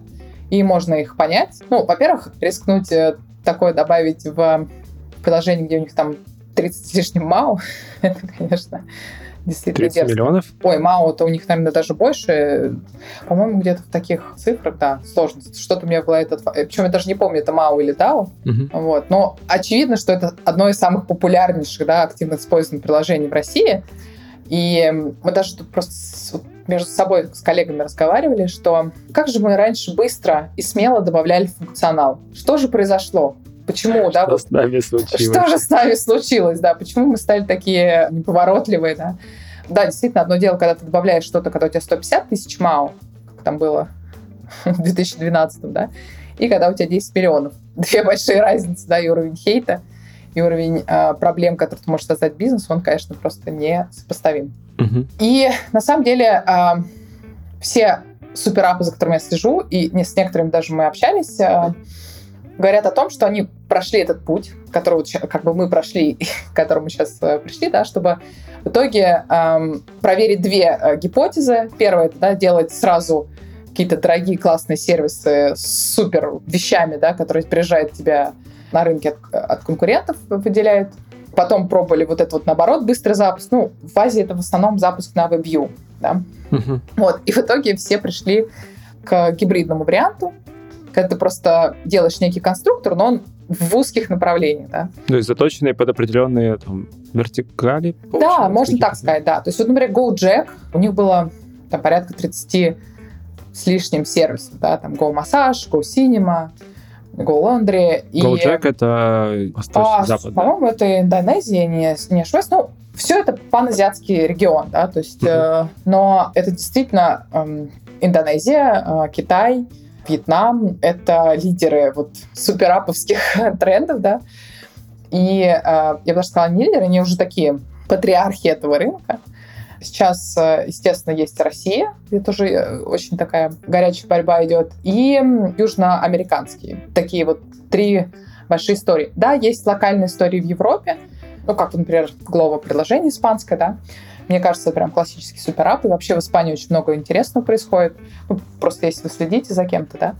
и можно их понять. Ну, во-первых, рискнуть э, такое добавить в приложение, где у них там 30 с лишним МАУ, это, конечно, действительно 30 дерзко. миллионов? Ой, МАУ-то у них, наверное, даже больше. По-моему, где-то в таких цифрах, да, сложно. Что-то у меня было этот... Причем я даже не помню, это МАУ или DAO. Угу. Вот. Но очевидно, что это одно из самых популярнейших, да, активно используемых приложений в России. И мы даже тут просто между собой с коллегами разговаривали, что как же мы раньше быстро и смело добавляли функционал. Что же произошло? Почему, что да? Что с нами случилось? Что же с нами случилось, да? Почему мы стали такие неповоротливые, да? Да, действительно, одно дело, когда ты добавляешь что-то, когда у тебя 150 тысяч МАУ, как там было в 2012, да, и когда у тебя 10 миллионов. Две большие разницы, да, и уровень хейта и уровень э, проблем, которые ты можешь создать бизнес, он, конечно, просто не сопоставим. Угу. И на самом деле э, все суперапы, за которыми я слежу, и не, с некоторыми даже мы общались, э, говорят о том, что они прошли этот путь, который как бы мы прошли, к которому сейчас э, пришли, да, чтобы в итоге э, проверить две э, гипотезы. Первое это да, делать сразу какие-то дорогие классные сервисы с супер вещами, да, которые приезжают тебя на рынке от, от конкурентов, выделяют. Потом пробовали вот это вот наоборот быстрый запуск. Ну, в Азии это в основном запуск на WebView, да. Мгм. Вот. И в итоге все пришли к гибридному варианту, когда ты просто делаешь некий конструктор, но он в узких направлениях, да. То есть заточенные под определенные там, вертикали? Да, можно так сказать, да. То есть, вот, например, GoJack, у них было там, порядка 30 с лишним сервисов, да, там Go Massage, Go Cinema, Laundry. И, GoJack — это восточно-запад. да? по-моему, это Индонезия, не, не ошибаюсь. Ну, все это паназиатский регион, да, то есть, Мгм. э, но это действительно эм, Индонезия, э, Китай, Вьетнам — это лидеры вот супераповских трендов, да, и э, я бы даже сказала, не лидеры, они уже такие патриархи этого рынка. Сейчас, э, естественно, есть Россия, где тоже э, очень такая горячая борьба идет, и южноамериканские. Такие вот три большие истории. Да, есть локальные истории в Европе, ну, как, например, Глова приложение испанское, да. Мне кажется, прям классический суперапп, и вообще в Испании очень много интересного происходит. Ну, просто если вы следите за кем-то, да.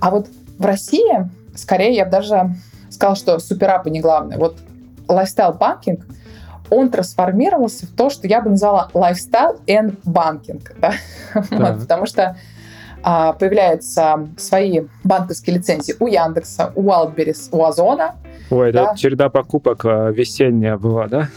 А вот в России, скорее, я бы даже сказала, что супераппы не главное. Вот лайфстайл-банкинг, он трансформировался в то, что я бы назвала lifestyle and banking. Да? Вот, Так. потому что а, появляются свои банковские лицензии у Яндекса, у Wildberries, у Озона. Ой, это Да. череда покупок э, весенняя была, да?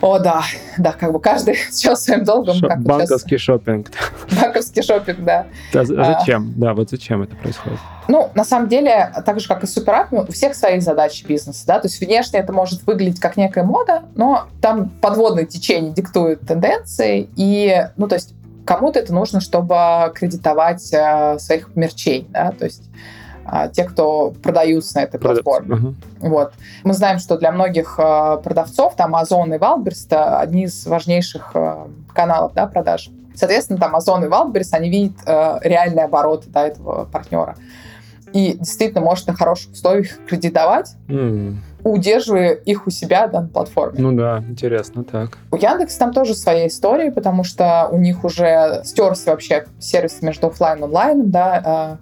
О, да, да, как бы каждый сейчас своим долгом. Шо- как банковский шопинг. щас банковский шопинг, да. Да, з- А. зачем? Да, вот зачем это происходит? Ну, на самом деле, так же, как и с суперапами, у всех свои задачи бизнеса, да, то есть внешне это может выглядеть как некая мода, но там подводные течения диктуют тенденции, и, ну, то есть кому-то это нужно, чтобы кредитовать э, своих мерчей, да, то есть а, те, кто продаются на этой Продавцы. платформе. Ага. Вот. Мы знаем, что для многих э, продавцов там Озон и Wildberries это одни из важнейших э, каналов да, продаж. Соответственно, там Озон и Wildberries, они видят реальные обороты да, этого партнера. И действительно может на хороших условиях кредитовать, М, удерживая их у себя да, на платформе. Ну да, интересно, так. У Яндекса там тоже своя история, потому что у них уже стерся вообще сервис между оффлайн и онлайном, да,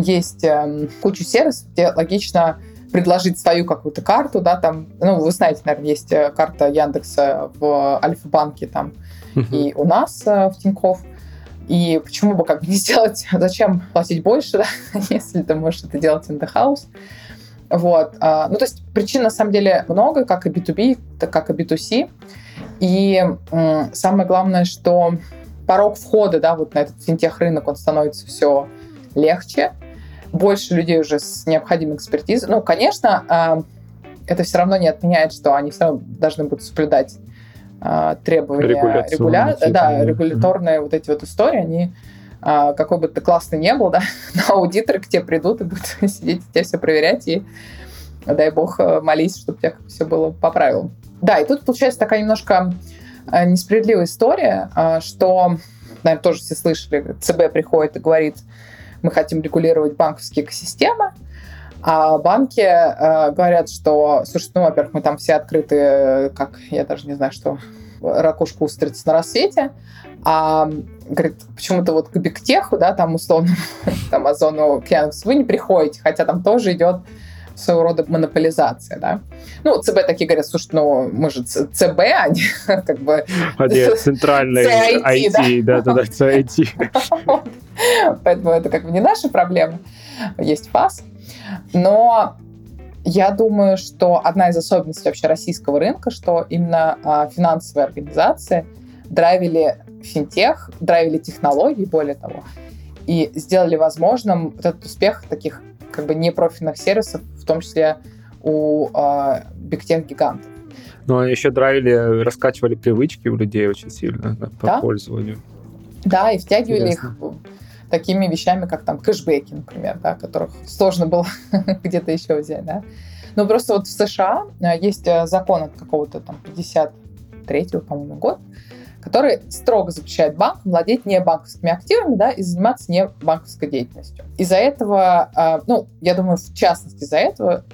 есть эм, куча сервисов, где логично предложить свою какую-то карту, да, там, ну, вы знаете, наверное, есть э, карта Яндекса в Альфа-банке там Мгм. и у нас э, в Тинькофф. И почему бы как бы не сделать, зачем платить больше, да, если ты можешь это делать in the house. Вот. а, Ну, то есть причин на самом деле много, как и B2B, так как и B2C. И самое главное, что порог входа, да, вот на этот финтех-рынок, он становится все легче. Больше людей уже с необходимой экспертизой. Ну, конечно, а, это все равно не отменяет, что они все равно должны будут соблюдать а, требования регуля... да, регуляторные вот эти вот истории, они а, какой бы ты классный не был, да, но аудиторы к тебе придут и будут сидеть и тебе все проверять, и дай бог э, молись, чтобы у тебя все было по правилам. Да, и тут получается такая немножко э, несправедливая история, что, наверное, тоже все слышали, ЦБ приходит и говорит, мы хотим регулировать банковские экосистемы, а банки э, говорят, что, слушай, ну, во-первых, мы там все открыты, как, я даже не знаю, что, ракушка устрица на рассвете, а говорит, почему-то вот к Бигтеху, да, там условно, там Озону, к Яндексу, вы не приходите, хотя там тоже идет своего рода монополизация, да. Ну, ЦБ такие говорят, слушай, ну, мы же ЦБ, они как бы... Один центральный CIT, IT, да, да, да, CIT. Поэтому это как бы не наша проблема. Есть ФАС. Но я думаю, что одна из особенностей вообще российского рынка, что именно а, финансовые организации драйвили финтех, драйвили технологии, более того, и сделали возможным вот этот успех таких как бы непрофильных сервисов, в том числе у а, бигтех-гигантов. Но они еще драйвили, раскачивали привычки у людей очень сильно да, по Да? пользованию. Да, и втягивали Интересно. их такими вещами, как там кэшбэки, например, да, которых сложно было где-то еще взять, да. Но просто вот в США э, есть э, закон от какого-то там 53-го, по-моему, год, который строго запрещает банкам владеть не банковскими активами, да, и заниматься не банковской деятельностью. Из-за этого, э, ну, я думаю, в частности из-за этого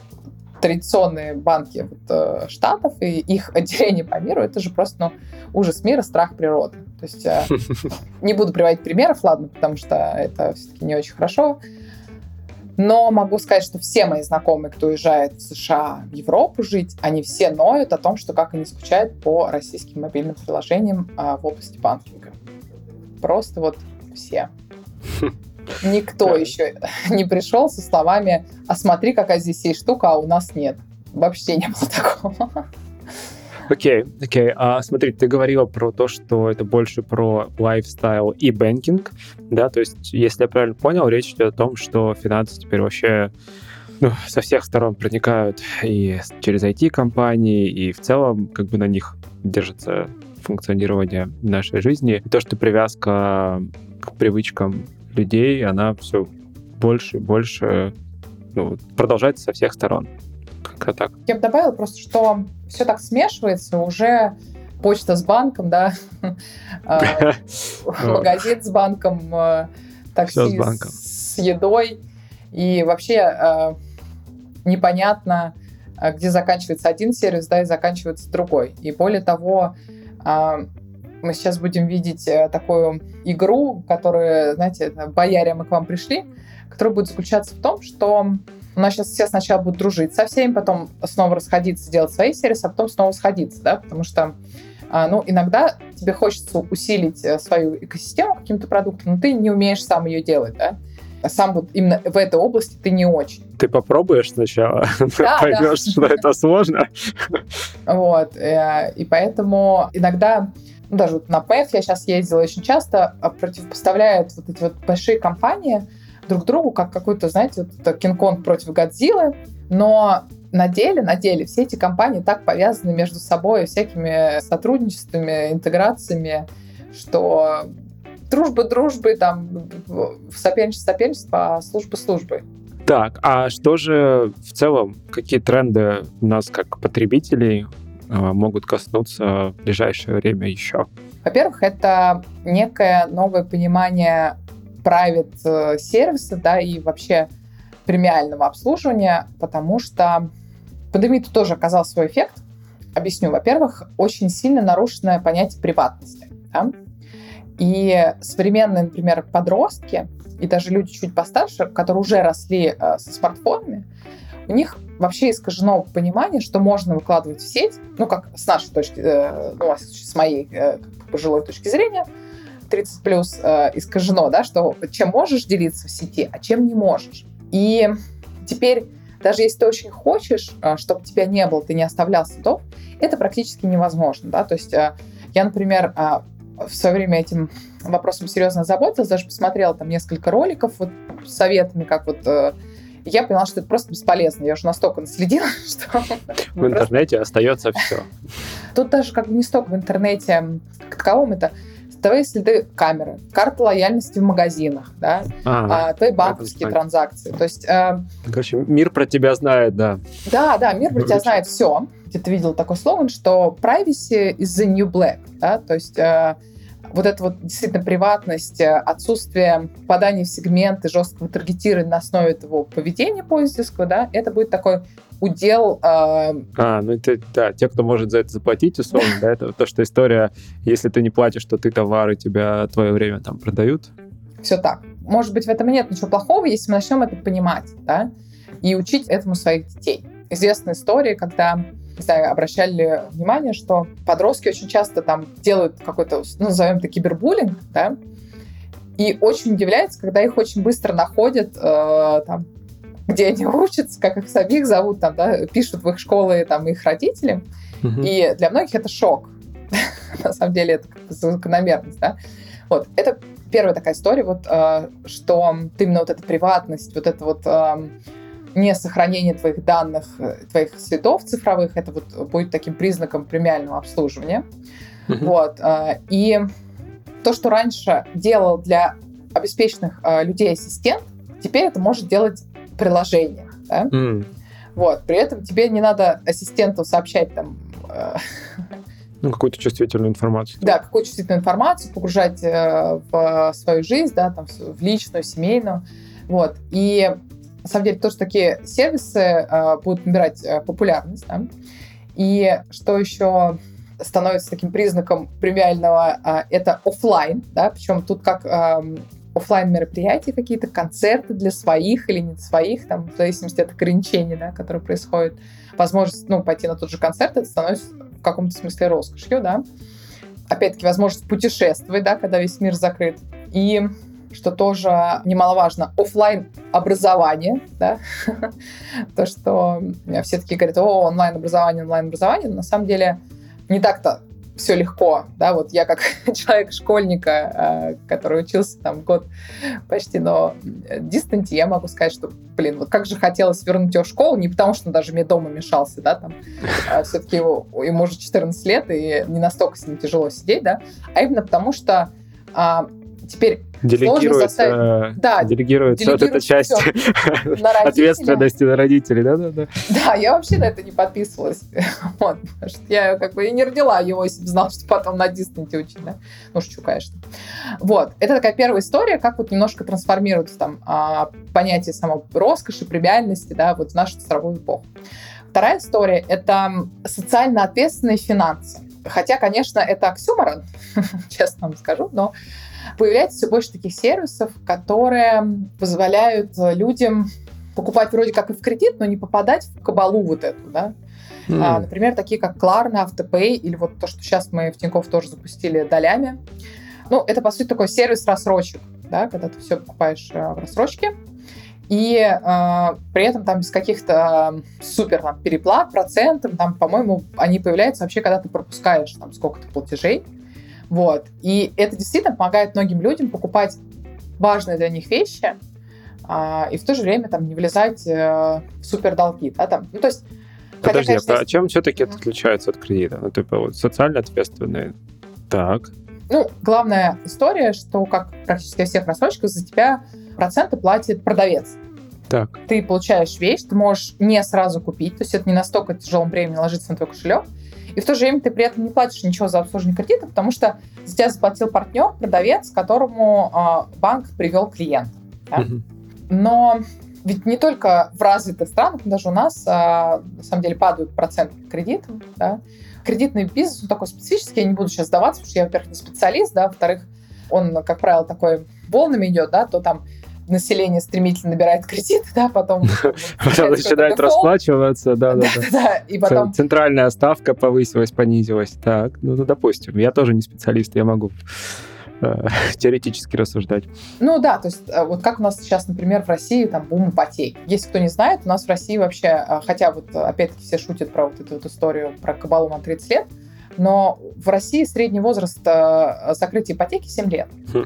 традиционные банки вот, э, штатов и их отделение по миру, это же просто ну, ужас мира, страх природы. То есть э, не буду приводить примеров, ладно, потому что это все-таки не очень хорошо. Но могу сказать, что все мои знакомые, кто уезжает в США, в Европу жить, они все ноют о том, что как они скучают по российским мобильным приложениям а, в области банкинга. Просто вот все. Никто еще не пришел со словами «А смотри, какая здесь есть штука, а у нас нет». Вообще не было такого. Окей, окей. А смотри, ты говорила про то, что это больше про lifestyle и banking, да, то есть, если я правильно понял, речь идет о том, что финансы теперь вообще ну, со всех сторон проникают и через IT-компании, и в целом как бы на них держится функционирование нашей жизни. И то, что привязка к привычкам людей, она все больше и больше ну, продолжается со всех сторон. Как-то так. Я бы добавила просто, что все так смешивается, уже почта с банком, да, а, магазин с банком, а, такси с едой. И вообще а, непонятно, где заканчивается один сервис, да, и заканчивается другой. И более того, мы сейчас будем видеть э, такую игру, которая, знаете, бояре, мы к вам пришли, которая будет заключаться в том, что у нас сейчас все сначала будут дружить со всеми, потом снова расходиться, делать свои сервисы, а потом снова сходиться, да, потому что а, ну, иногда тебе хочется усилить э, свою экосистему каким-то продуктом, но ты не умеешь сам ее делать, да. Сам вот именно в этой области ты не очень. Ты попробуешь сначала, да, поймешь, да. что это сложно. Вот, э, и поэтому иногда ну, даже вот на ПЭФ я сейчас ездила очень часто, а противопоставляют вот эти вот большие компании, друг другу, как какой-то, знаете, вот Кинг-Конг против Годзиллы, но на деле, на деле все эти компании так повязаны между собой всякими сотрудничествами, интеграциями, что дружба дружбы, там, соперничество соперничество, а служба службы. Так, а что же в целом, какие тренды нас как потребителей а, могут коснуться в ближайшее время еще? Во-первых, это некое новое понимание private э, сервиса, да, и вообще премиального обслуживания, потому что пандемия тут тоже оказал свой эффект. Объясню. Во-первых, очень сильно нарушенное понятие приватности. Да? И современные, например, подростки и даже люди чуть постарше, которые уже росли э, со смартфонами, у них вообще искажено понимание, что можно выкладывать в сеть, ну, как с нашей точки, э, ну, с моей э, пожилой точки зрения, 30 плюс э, искажено, да, что чем можешь делиться в сети, а чем не можешь. И теперь даже если ты очень хочешь, э, чтобы тебя не было, ты не оставлял следов, это практически невозможно, да, то есть э, я, например, э, в свое время этим вопросом серьезно заботилась, даже посмотрела там несколько роликов вот с советами, как вот я поняла, что это просто бесполезно. Я уже настолько наследила, что... В интернете остается все. Тут даже как бы не столько в интернете, как таковом, это твои следы камеры, карта лояльности в магазинах, да, а, а, твои банковские транзакции. То есть... Э, Короче, мир про тебя знает, да. Да, да, мир про тебя знает все. Где-то видел такой слоган, что privacy is the new black, да, то есть э, вот эта вот действительно приватность, э, отсутствие попадания в сегменты, жесткого таргетирования на основе этого поведения пользовательского, да, это будет такой удел... Э... А, ну это, да, те, кто может за это заплатить, условно, да, это то, что история, если ты не платишь, то ты товары, тебя твое время там продают. Все так. Может быть, в этом нет ничего плохого, если мы начнем это понимать, да, и учить этому своих детей. Известная история, когда не знаю, обращали внимание, что подростки очень часто там делают какой-то, ну, назовем это кибербуллинг, да, и очень удивляются, когда их очень быстро находят, э, там, где они учатся, как их самих зовут, там, да, пишут в их школы там, их родители. Угу. И для многих это шок. На самом деле это закономерность, да. Вот, это первая такая история, вот, э, что именно вот эта приватность, вот это вот э, не сохранение твоих данных, э, твоих следов цифровых, это вот будет таким признаком премиального обслуживания. Mm-hmm. Вот. Э, и то, что раньше делал для обеспеченных э, людей ассистент, теперь это может делать приложение. Да? Mm. Вот. При этом тебе не надо ассистенту сообщать там ну, какую-то чувствительную информацию. Да, какую-то чувствительную информацию погружать э, в свою жизнь, да, там, в личную, семейную. Вот. И на самом деле тоже такие сервисы э, будут набирать э, популярность. Да? И что еще становится таким признаком премиального, а, это офлайн, да, причем тут как офлайн мероприятия какие-то, концерты для своих или не своих, там, в зависимости от ограничений, да, которые происходят. Возможность, ну, пойти на тот же концерт, это становится в каком-то смысле роскошью, да. Опять-таки, возможность путешествовать, да, когда весь мир закрыт. И что тоже немаловажно, офлайн образование, да, то, что все таки говорят, о, онлайн образование, онлайн образование, на самом деле не так-то все легко, да, вот я как человек школьника, э, который учился там год почти на дистанте, я могу сказать, что, блин, вот как же хотелось вернуть его в школу, не потому что он даже мне дома мешался, да, там, а все-таки ему, ему уже 14 лет, и не настолько с ним тяжело сидеть, да, а именно потому что а, теперь делегируется, э, да, делегируется вот эта часть на ответственности на родителей, да, да, да. Да, я вообще на это не подписывалась. вот, я как бы и не родила его, если бы знала, что потом на дистанте учить, да. Ну, шучу, конечно. Вот, это такая первая история, как вот немножко трансформируется там а, понятие самой роскоши, премиальности, да, вот в нашу цифровую эпоху. Вторая история — это социально ответственные финансы. Хотя, конечно, это оксюморон, честно вам скажу, но появляется все больше таких сервисов, которые позволяют э, людям покупать вроде как и в кредит, но не попадать в кабалу вот эту, да. Mm. А, например, такие как Klarna, Автопей или вот то, что сейчас мы в Тинькофф тоже запустили долями. Ну, это, по сути, такой сервис рассрочек, да, когда ты все покупаешь э, в рассрочке, и э, при этом там без каких-то супер там, переплат, процентов, там, по-моему, они появляются вообще, когда ты пропускаешь там сколько-то платежей. Вот. И это действительно помогает многим людям покупать важные для них вещи, а, и в то же время там не влезать э, в супер долги. Да, там. Ну, то есть, Подожди, хотя, конечно, а чем все-таки это отличается от кредита? Ну, типа, вот социально ответственные. Так. Ну, главная история, что, как практически во всех рассрочках, за тебя проценты платит продавец. Так. Ты получаешь вещь, ты можешь не сразу купить, то есть это не настолько тяжелым бременем ложится на твой кошелек, и в то же время ты при этом не платишь ничего за обслуживание кредита, потому что за тебя заплатил партнер, продавец, которому э, банк привел клиента. Да? Mm-hmm. Но ведь не только в развитых странах, даже у нас, э, на самом деле, падают проценты кредитам. Да? Кредитный бизнес, он такой специфический, я не буду сейчас сдаваться, потому что я, во-первых, не специалист, да, во-вторых, он, как правило, такой волнами идет, да, то там население стремительно набирает кредиты, да, потом... Потом начинает расплачиваться, да, да, да. И потом... Центральная ставка повысилась, понизилась. Так, ну, допустим, я тоже не специалист, я могу э, теоретически рассуждать. Ну да, то есть э, вот как у нас сейчас, например, в России там бум ипотек. Если кто не знает, у нас в России вообще, э, хотя вот опять-таки все шутят про вот эту вот историю про кабалу на 30 лет, но в России средний возраст закрытия ипотеки 7 лет. Хм.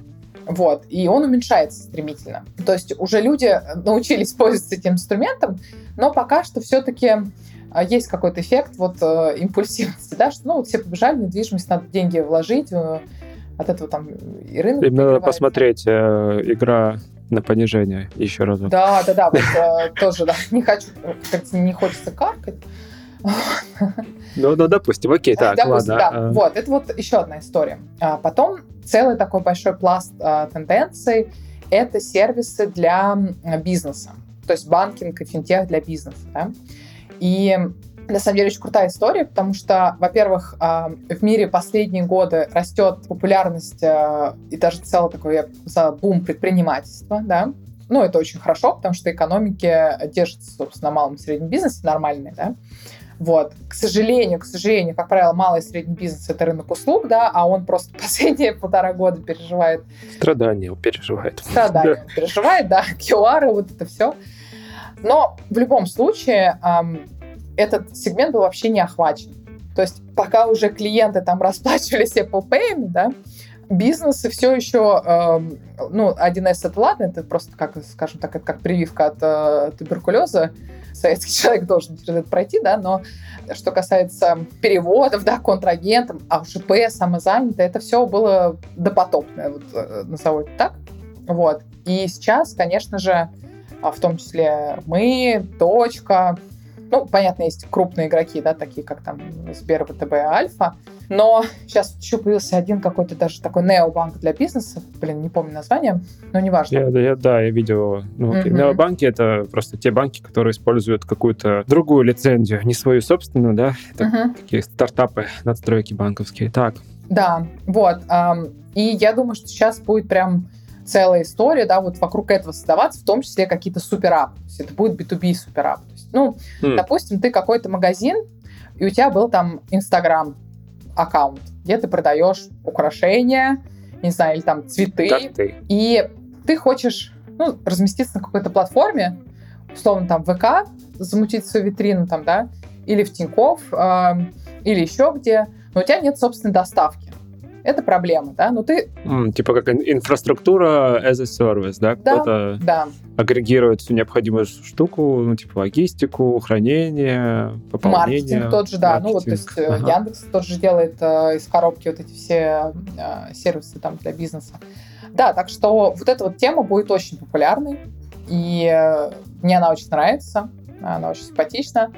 Вот. И он уменьшается стремительно. То есть уже люди научились пользоваться этим инструментом, но пока что все-таки а, есть какой-то эффект вот э, импульсивности, да, что ну вот все побежали недвижимость, надо деньги вложить, э, от этого там и рынок. Им надо посмотреть э, игра на понижение еще раз. Да, да, да, вот э, тоже, да, не хочу, как не хочется каркать. Ну, ну, допустим, окей, так, допустим, ладно. Да. А. Вот, это вот еще одна история. А потом целый такой большой пласт а, тенденций — это сервисы для бизнеса. То есть банкинг и финтех для бизнеса. Да? И на самом деле очень крутая история, потому что, во-первых, а, в мире последние годы растет популярность а, и даже целый такой за бум предпринимательства, да, ну, это очень хорошо, потому что экономики держатся, собственно, на малом и среднем бизнесе нормальные, да. Вот. К сожалению, к сожалению, как правило, малый и средний бизнес — это рынок услуг, да, а он просто последние полтора года переживает... Страдания переживает. Страдания да. переживает, да, QR, вот это все. Но в любом случае эм, этот сегмент был вообще не охвачен. То есть пока уже клиенты там расплачивались Apple Pay, да, бизнесы все еще, э, ну, 1С это ладно, это просто, как, скажем так, это как прививка от э, туберкулеза, советский человек должен через это пройти, да, но что касается переводов, да, контрагентам, АУЖП, самозанятые, это все было допотопное, вот, э, назову это так. Вот. И сейчас, конечно же, а, в том числе мы, точка, Ну, понятно, есть крупные игроки, да, такие как там Сбер, ВТБ, Альфа, но сейчас еще появился один какой-то даже такой необанк для бизнеса, блин, не помню название, но неважно. Я, я, да, я видел. Ну, mm-hmm. Необанки — это просто те банки, которые используют какую-то другую лицензию, не свою собственную, да, это mm-hmm. такие стартапы, надстройки банковские. Так. Да, вот. И я думаю, что сейчас будет прям целая история, да, вот вокруг этого создаваться, в том числе какие-то суперап. То есть это будет B2B суперап. Ну, mm. допустим, ты какой-то магазин, и у тебя был там Инстаграм аккаунт, где ты продаешь украшения, не знаю, или там цветы. ты. И ты хочешь ну, разместиться на какой-то платформе, условно там ВК, замутить свою витрину там, да, или в Тинькофф, э, или еще где, но у тебя нет собственной доставки. Это проблема, да? Но ты... Mm, типа как инфраструктура as a service, да? Да, Кто-то да. агрегирует всю необходимую штуку, ну, типа логистику, хранение, пополнение. Маркетинг тот же, да. Маркетинг. Ну, вот, то есть э, ага. Яндекс тот же делает э, из коробки вот эти все э, сервисы там для бизнеса. Да, так что вот эта вот тема будет очень популярной, и э, мне она очень нравится, она очень симпатична.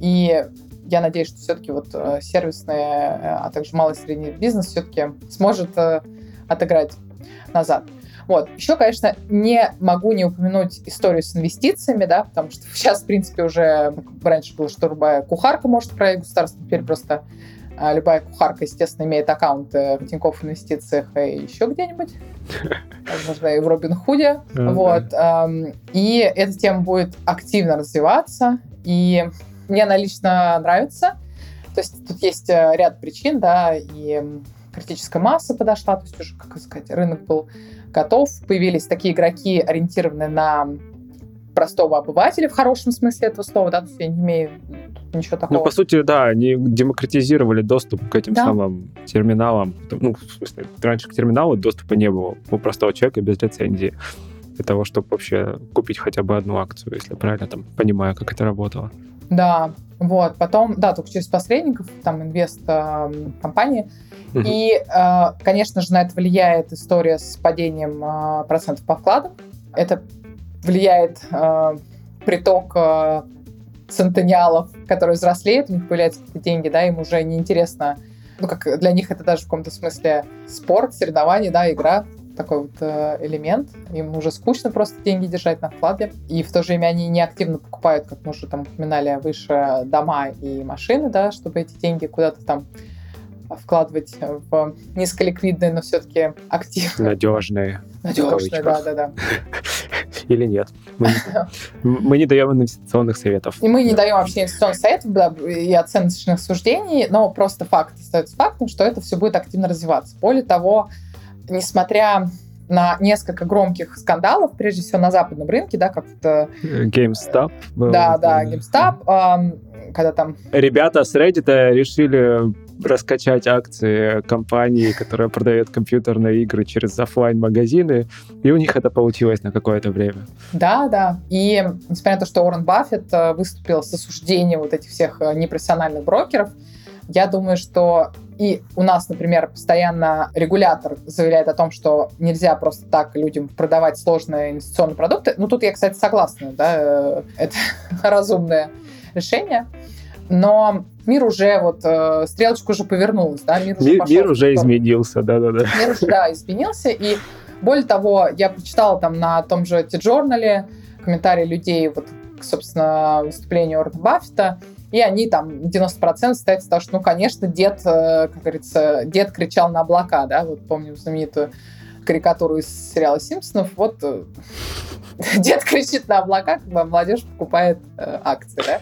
И я надеюсь, что все-таки вот э, сервисные, э, а также малый и средний бизнес все-таки сможет э, отыграть назад. Вот. Еще, конечно, не могу не упомянуть историю с инвестициями, да, потому что сейчас, в принципе, уже раньше было, что любая кухарка может управлять государством, теперь просто любая кухарка, естественно, имеет аккаунт в Тинькофф инвестициях и еще где-нибудь. Возможно, и в Робин Худе. Вот. И эта тема будет активно развиваться. И мне она лично нравится. То есть тут есть э, ряд причин, да, и критическая масса подошла, то есть уже, как сказать, рынок был готов. Появились такие игроки, ориентированные на простого обывателя в хорошем смысле этого слова, да, то есть я не имею ничего такого. Ну, по сути, да, они демократизировали доступ к этим да. самым терминалам. Ну, в смысле, раньше к терминалу доступа не было у простого человека без лицензии для того, чтобы вообще купить хотя бы одну акцию, если правильно там понимаю, как это работало. Да, вот, потом, да, только через посредников, там, инвест-компании. Угу. И, э, конечно же, на это влияет история с падением э, процентов по вкладам. Это влияет э, приток центениалов, которые взрослеют, у них появляются какие-то деньги, да, им уже неинтересно, ну, как для них это даже в каком-то смысле спорт, соревнование, да, игра, такой вот э, элемент. Им уже скучно просто деньги держать на вкладе. И в то же время они не активно покупают, как мы уже там упоминали выше, дома и машины, да, чтобы эти деньги куда-то там вкладывать в низколиквидные, но все-таки активные. Надежные. Надежные, да, да, да. Или нет. Мы не, мы не даем инвестиционных советов. И мы не даем вообще инвестиционных советов да, и оценочных суждений, но просто факт остается фактом, что это все будет активно развиваться. Более того, несмотря на несколько громких скандалов, прежде всего на западном рынке, да, как то GameStop. Был, да, да, GameStop, эм, когда там... Ребята с Reddit решили раскачать акции компании, которая продает компьютерные игры через офлайн магазины и у них это получилось на какое-то время. Да, да. И несмотря на то, что Уоррен Баффет э, выступил с осуждением вот этих всех э, непрофессиональных брокеров, я думаю, что и у нас, например, постоянно регулятор заявляет о том, что нельзя просто так людям продавать сложные инвестиционные продукты. Ну, тут я, кстати, согласна, да, э, это разумное решение. Но мир уже, вот, э, стрелочка уже повернулась, да, мир уже Мир, мир уже изменился, да-да-да. Мир уже, да, изменился, и более того, я прочитала там на том же T-журнале комментарии людей, вот, собственно, выступлению Уоррена Баффета, и они там 90% стоят с того, что, ну, конечно, дед, э, как говорится, дед кричал на облака, да, вот помним знаменитую карикатуру из сериала «Симпсонов», вот э, дед кричит на облака, когда молодежь покупает э, акции, да,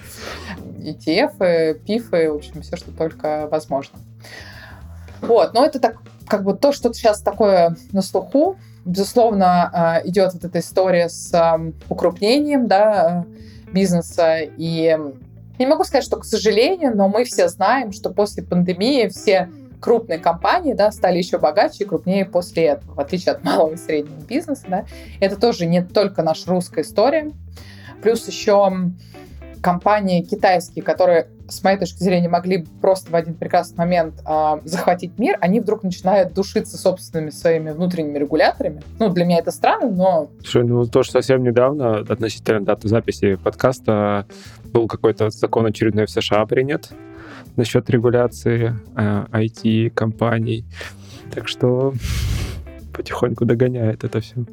ETF, пифы, в общем, все, что только возможно. Вот, но это так, как бы то, что сейчас такое на слуху, безусловно, идет вот эта история с укрупнением, да, бизнеса, и не могу сказать, что к сожалению, но мы все знаем, что после пандемии все крупные компании да, стали еще богаче и крупнее после этого, в отличие от малого и среднего бизнеса. Да. Это тоже не только наша русская история. Плюс еще компании китайские, которые с моей точки зрения, могли просто в один прекрасный момент э, захватить мир, они вдруг начинают душиться собственными своими внутренними регуляторами. Ну, для меня это странно, но... Слушай, ну то, что совсем недавно, относительно даты записи подкаста, был какой-то закон очередной в США принят насчет регуляции э, IT-компаний. Так что потихоньку догоняет это все.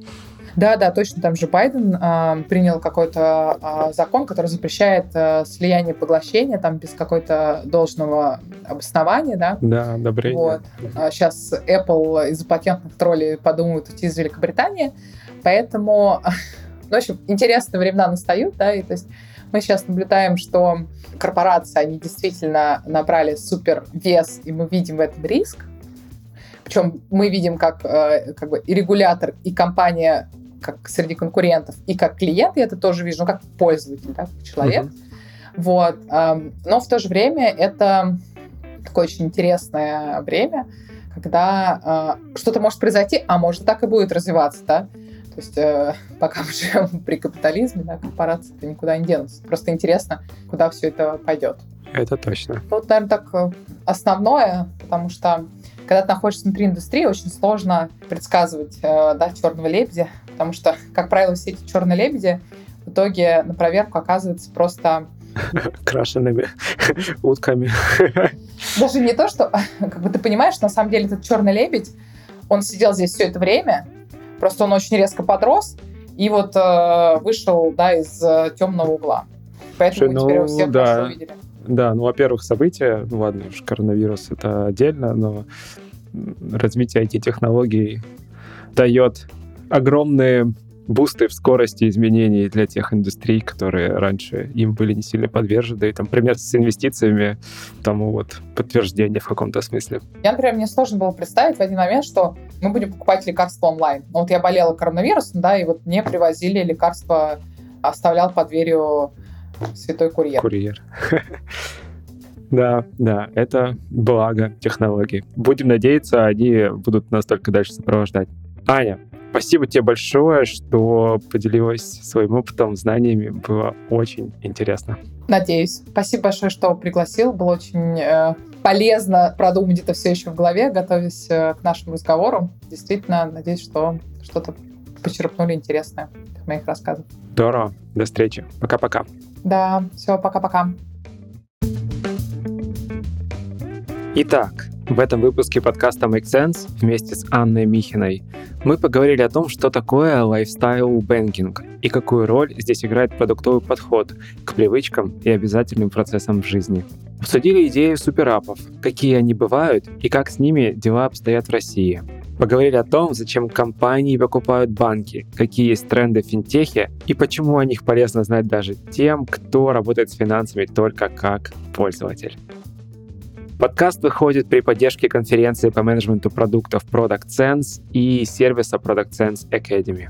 Да, да, точно. Там же Байден э, принял какой-то э, закон, который запрещает э, слияние поглощения там без какой-то должного обоснования, да? Да, одобрение. Вот. А сейчас Apple из-за патентных троллей подумают уйти из Великобритании, поэтому, ну, в общем, интересные времена настают, да, и то есть мы сейчас наблюдаем, что корпорации, они действительно набрали супер вес, и мы видим в этом риск. Причем мы видим, как, э, как бы и регулятор, и компания как среди конкурентов, и как клиент, я это тоже вижу, ну, как пользователь, да, как человек. Uh-huh. Вот. Но в то же время это такое очень интересное время, когда э, что-то может произойти, а может так и будет развиваться, да. То есть э, пока мы живем при капитализме, да, корпорации -то никуда не денутся. Просто интересно, куда все это пойдет. Это точно. Вот, наверное, так э, основное, потому что когда ты находишься внутри индустрии, очень сложно предсказывать э, да, черного лебедя, потому что, как правило, все эти черные лебеди в итоге на проверку оказываются просто крашенными утками. Даже не то, что как бы ты понимаешь, на самом деле этот черный лебедь, он сидел здесь все это время, просто он очень резко подрос и вот э, вышел да, из э, темного угла. Поэтому Слушай, мы теперь его ну всех да. хорошо увидели. Да, ну, во-первых, события, ну ладно, уж коронавирус это отдельно, но развитие IT-технологий дает огромные бусты в скорости изменений для тех индустрий, которые раньше им были не сильно подвержены. И там пример с инвестициями тому вот подтверждение в каком-то смысле. Я, например, мне сложно было представить в один момент, что мы будем покупать лекарства онлайн. Ну, вот я болела коронавирусом, да, и вот мне привозили лекарства, оставлял под дверью святой курьер. Курьер. Да, да, это благо технологий. Будем надеяться, они будут нас только дальше сопровождать. Аня, спасибо тебе большое, что поделилась своим опытом, знаниями. Было очень интересно. Надеюсь. Спасибо большое, что пригласил. Было очень э, полезно продумать это все еще в голове, готовясь э, к нашему разговору. Действительно, надеюсь, что что-то почерпнули интересное в моих рассказах. Здорово. До встречи. Пока-пока. Да, все, пока-пока. Итак, в этом выпуске подкаста Make Sense вместе с Анной Михиной мы поговорили о том, что такое lifestyle banking и какую роль здесь играет продуктовый подход к привычкам и обязательным процессам в жизни. Обсудили идеи super app ов, какие они бывают и как с ними дела обстоят в России – Поговорили о том, зачем компании покупают банки, какие есть тренды в финтехе и почему о них полезно знать даже тем, кто работает с финансами только как пользователь. Подкаст выходит при поддержке конференции по менеджменту продуктов Product Sense и сервиса Product Sense Academy.